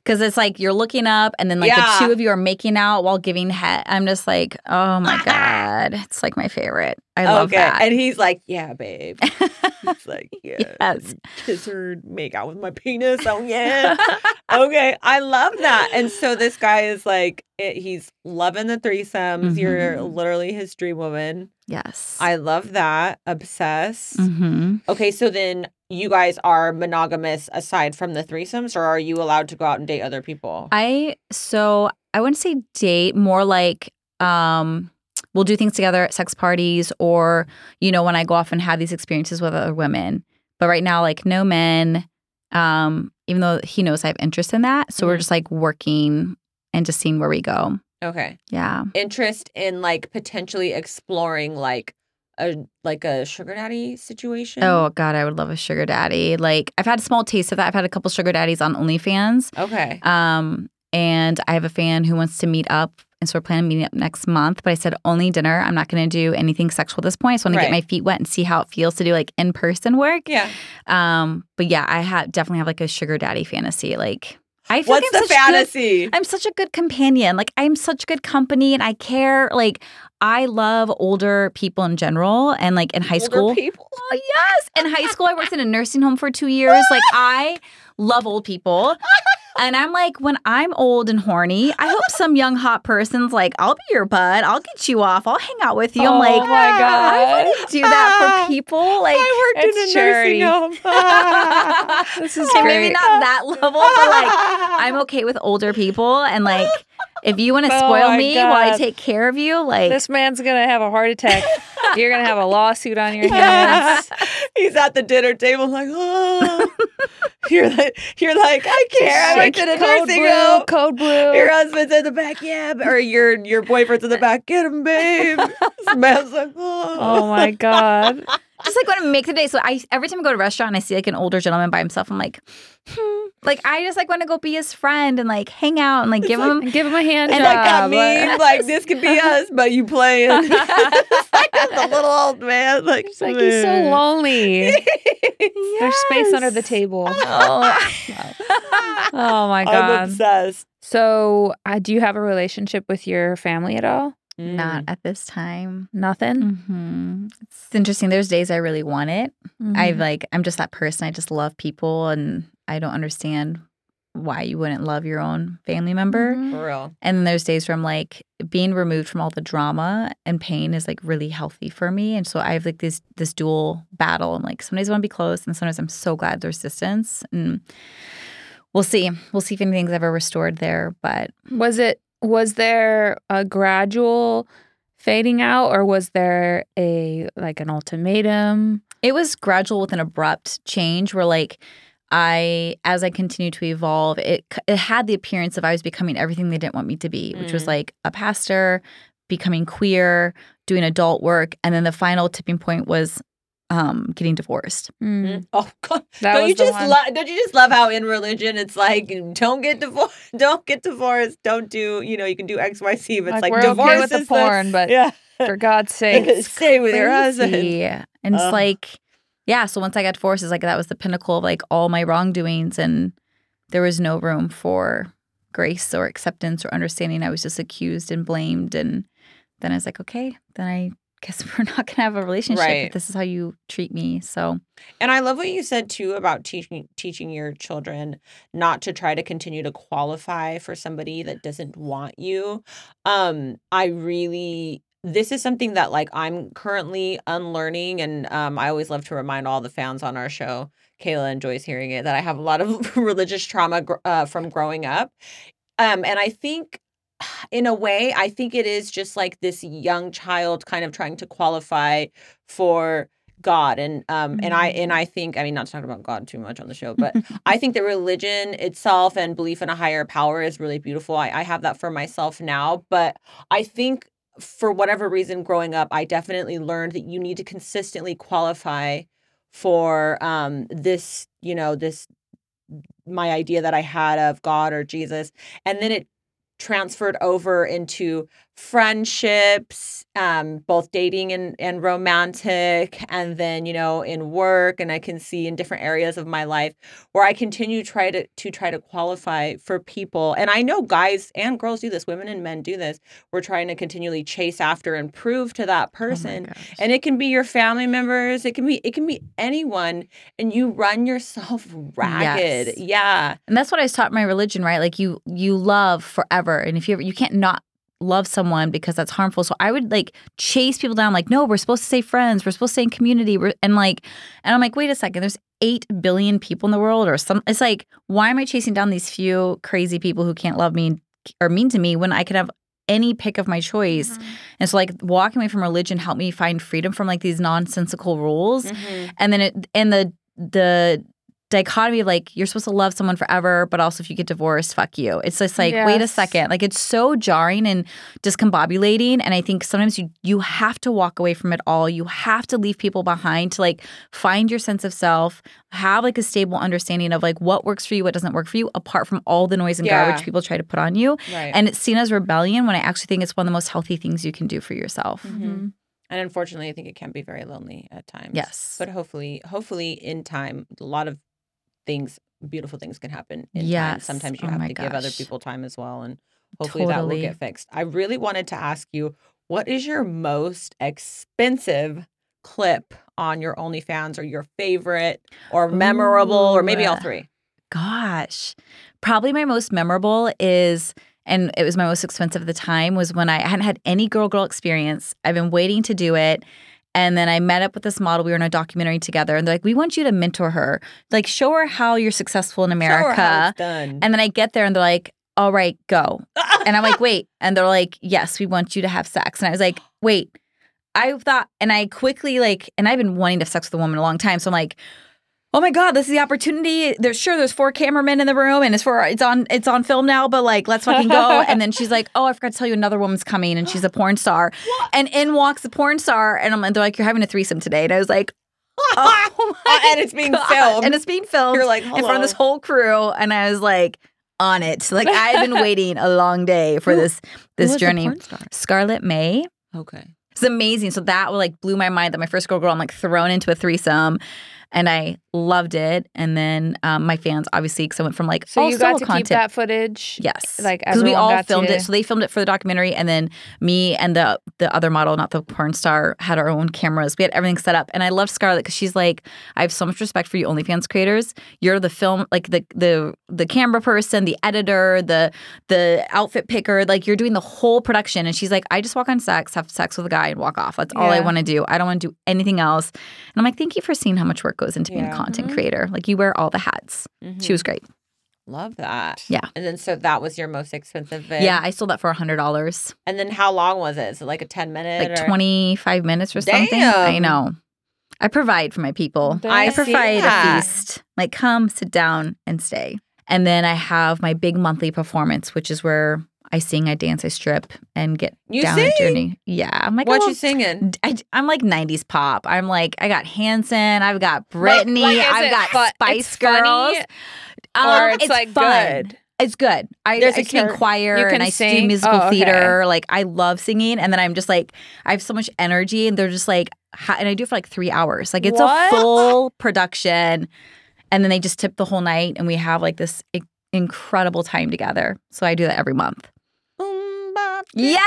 because it's like you're looking up and then like Yeah. the two of you are making out while giving head. I'm just like, oh my God. It's like my favorite. I love okay. that. And he's like, yeah, babe. He's like, yeah, Yes. kiss her, make out with my penis. Oh yeah. okay, I love that. And so this guy is like, it, he's loving the threesomes. You're Mhm. literally his dream woman. Yes. I love that. Obsessed. hmm Okay, so then you guys are monogamous aside from the threesomes, or are you allowed to go out and date other people? I so I wouldn't say date, more like um we'll do things together at sex parties or, you know, when I go off and have these experiences with other women. But right now, like no men, um, even though he knows I have interest in that. So we're Mhm. just like working and just seeing where we go. Okay. Yeah. Interest in like potentially exploring like a like a sugar daddy situation. Oh God, I would love a sugar daddy. Like I've had a small taste of that. I've had a couple sugar daddies on OnlyFans. Okay. Um, and I have a fan who wants to meet up. And so we're planning meeting up next month. But I said only dinner. I'm not going to do anything sexual at this point. I just want to Right. get my feet wet and see how it feels to do like in person work. Yeah. Um, but yeah, I have definitely have like a sugar daddy fantasy. Like I feel What's like I'm the such good- fantasy? I'm such a good companion. Like I'm such good company and I care. Like I love older people in general and like in high Older school. people. Oh yes. In high school I worked in a nursing home for 2 years. Like I love old people. And I'm like, when I'm old and horny, I hope some young hot person's like, I'll be your bud. I'll get you off. I'll hang out with you. I'm Oh like, my I God. wouldn't do that for ah. people. Like, I worked in a charity. nursing home. Ah. This is okay, maybe not that level, but like, I'm okay with older people. And like, if you want to Oh spoil my me while I take care of you, like, This man's gonna have a heart attack. You're gonna have a lawsuit on your hands. He's at the dinner table like, oh. you're like, you're like, I care. I Like, worked in a code nursing blue, home. code blue. Your husband's in the back, yeah, or your your boyfriend's in the back. Get him, babe. This man's like, oh, Oh my god. Just like want to make the day. So I every time I go to a restaurant and I see like an older gentleman by himself, I'm like, hmm. like I just like want to go be his friend and like hang out and like give him. Give him a hand And job. like that meme, like this could be us, but you playing. it's like the little old man, like It's like he's so lonely. There's space under the table. Oh. Oh my I'm god. obsessed. So, uh, do you have a relationship with your family at all? Not at this time. Nothing. hmm It's interesting. There's days I really want it. Mm-hmm. I like. I'm just that person. I just love people, and I don't understand why you wouldn't love your own family member. Mhm. for real. And then there's days where I'm like being removed from all the drama and pain is like really healthy for me. And so I have like this this dual battle. And like some days I want to be close and sometimes I'm so glad there's distance. And we'll see. We'll see if anything's ever restored there. But Was it was there a gradual fading out or was there a like an ultimatum? it was gradual with an abrupt change where like I, as I continued to evolve, it it had the appearance of I was becoming everything they didn't want me to be, which was Mm. like a pastor, becoming queer, doing adult work, and then the final tipping point was um, getting divorced. Mm. Oh God! That don't you just one. love? Don't you just love how in religion it's like don't get divorced, don't get divorced, don't do you know you can do X Y C, but it's Like, like, we're divorce okay with the is porn, but yeah, for God's sake. stay with your husband. Crazy. And it's Ugh. like, yeah. So once I got divorced, it's like that was the pinnacle of like all my wrongdoings, and there was no room for grace or acceptance or understanding. I was just accused and blamed, and then I was like, okay, then I guess we're not gonna have a relationship Right. if this is how you treat me. So And I love what you said too about teaching teaching your children not to try to continue to qualify for somebody that doesn't want you. Um, I really this is something that like I'm currently unlearning and um I always love to remind all the fans on our show, Kayla enjoys hearing it that I have a lot of religious trauma gr- uh, from growing up. Um, and I think, in a way, I think it is just like this young child kind of trying to qualify for God. And um, and I and I think, I mean, not to talk about God too much on the show, but I think that religion itself and belief in a higher power is really beautiful. I, I have that for myself now, but I think for whatever reason growing up, I definitely learned that you need to consistently qualify for um this, you know, this my idea that I had of God or Jesus. And then it transferred over into friendships, um, both dating and, and romantic, and then, you know, in work. And I can see in different areas of my life where I continue try to to try to qualify for people. And I know guys and girls do this, women and men do this. We're trying to continually chase after and prove to that person. and it can be your family members, it can be it can be anyone, and you run yourself ragged. Yes. Yeah. And that's what I was taught my religion, right? Like you you love forever. And if you ever you can't not love someone because that's harmful. So I would like chase people down like, no, we're supposed to stay friends. We're supposed to stay in community. We're, and like and I'm like, wait a second, there's eight billion people in the world or some it's like, why am I chasing down these few crazy people who can't love me or mean to me when I could have any pick of my choice? And so like walking away from religion helped me find freedom from like these nonsensical rules Mm-hmm. and then it and the the dichotomy of like you're supposed to love someone forever but also if you get divorced fuck you it's just like wait a second like it's so jarring and discombobulating and i think sometimes you you have to walk away from it all you have to leave people behind to like find your sense of self have like a stable understanding of like what works for you what doesn't work for you apart from all the noise and Yeah. garbage people try to put on you Right. and it's seen as rebellion when i actually think it's one of the most healthy things you can do for yourself Mhm. And unfortunately, I think it can be very lonely at times. Yes. But hopefully, hopefully, in time, a lot of things, beautiful things can happen in time. Yes. Sometimes you Oh have to give other people time as well. And hopefully that will get fixed. I really wanted to ask you what is your most expensive clip on your OnlyFans or your favorite or memorable or maybe all three? gosh probably my most memorable is and it was my most expensive at the time was when i hadn't had any girl girl experience i've been waiting to do it and then i met up with this model. We were in a documentary together. And they're like we want you to mentor her. Like show her how you're successful in america how it's done. and then i get there and they're like all right go. And i'm like wait. And they're like yes we want you to have sex. And i was like wait. I thought and i quickly like and i've been wanting to have sex with a woman a long time. So i'm like oh my god this is the opportunity. There's sure there's four cameramen in the room and it's for it's on it's on film now but like let's fucking go. And then she's like oh i forgot to tell you another woman's coming and she's a porn star. And in walks the porn star and i'm and they're like you're having a threesome today. And i was like oh my oh, and it's being God. filmed. and it's being filmed You're like, in front of this whole crew and i was like on it. Like i've been waiting a long day for this this journey. scarlett may. Okay. it's amazing. So that like blew my mind that my first girl girl I'm like thrown into a threesome, and I loved it. And then um, my fans obviously because I went from like So all you got to content. keep that footage. Yes, like, because we all filmed to- it. So they filmed it for the documentary, and then me and the the other model, not the porn star, had our own cameras. We had everything set up, and I love Scarlett because she's like, I have so much respect for you OnlyFans creators. You're the film, like the the the camera person, the editor, the the outfit picker. Like you're doing the whole production, and she's like, I just walk on sex, have sex with a guy, and walk off. That's all I want to do. I don't want to do anything else. And I'm like, thank you for seeing how much work goes into being Yeah. a content mm-hmm. creator. Like you wear all the hats. She was mm-hmm. great. Love that. Yeah. And then so that was your most expensive vid. Yeah, I sold that for a hundred dollars. And then how long was it? Is it like a 10 minute? like or- 25 minutes or something. I know. I provide for my people. I provide a feast. Like come, sit down, and stay. And then I have my big monthly performance, which is where I sing, I dance, I strip, and get You down sing? the journey. Yeah, I'm like What you singing? I, am like 90s pop. I'm like I got Hanson, I've got Britney, like, I've got fu- Spice it's funny, Girls. or Um, it's, like fun. good. It's good. I, There's I sing char- choir and I do sing? musical Oh, okay. theater. Like I love singing, and then I'm just like I have so much energy, and they're just like, and I do it for like three hours. Like it's What? a full production, and then they just tip the whole night, and we have like this incredible time together. So I do that every month. Yeah.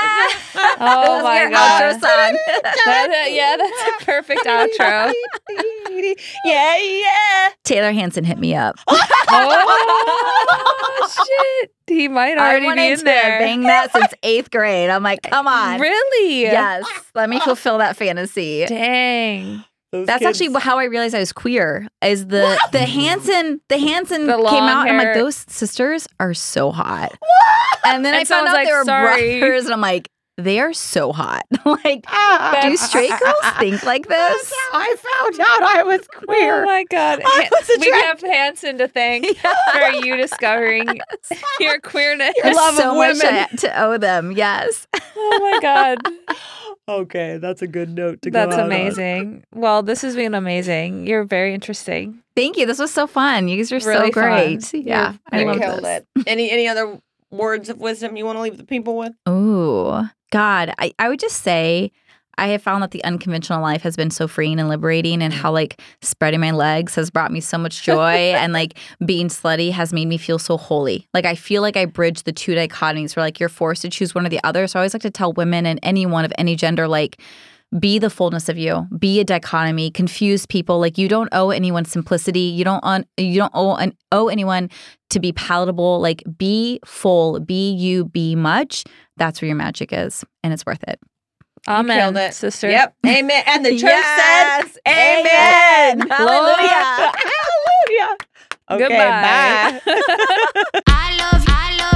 Oh my god. outro song. That- uh, yeah, that's a perfect outro. yeah, yeah. Taylor Hanson hit me up. Oh shit! He might I already be wanted in to there. bang that since eighth grade. I'm like, come on. Really? Yes. Let me fulfill that fantasy. Dang. Those That's kids- actually how I realized I was queer. Is the the Hanson the Hanson The came long out and I'm like those sisters are so hot. And then And I found out like, they were "Sorry." brothers, and I'm like, they are so hot. like, Ah. do straight girls think like this? I found out I was queer. Oh my god. I was we have Hanson to thank for you discovering your queerness. Your love of so much women. to, to owe them. Yes. Oh my god. Okay, that's a good note to go That's out on. amazing. Well, this has been amazing. You're very interesting. Thank you. This was so fun. You guys are Really so great. fun. Yeah, I love killed this. it. Any any other words of wisdom you want to leave the people with? Ooh, God, I, I would just say I have found that the unconventional life has been so freeing and liberating, and how like spreading my legs has brought me so much joy, and like being slutty has made me feel so holy. Like I feel like I bridge the two dichotomies where like you're forced to choose one or the other. So I always like to tell women and anyone of any gender, like, be the fullness of you. Be a dichotomy. Confuse people. Like you don't owe anyone simplicity. You don't on. You don't owe an, owe anyone to be palatable. Like be full. Be you. Be much. That's where your magic is, and it's worth it. Amen, it. sister. Yep. Amen. And the church yes. says, Amen. Amen. Hallelujah. Hallelujah. Okay, Goodbye. bye. I love, I love.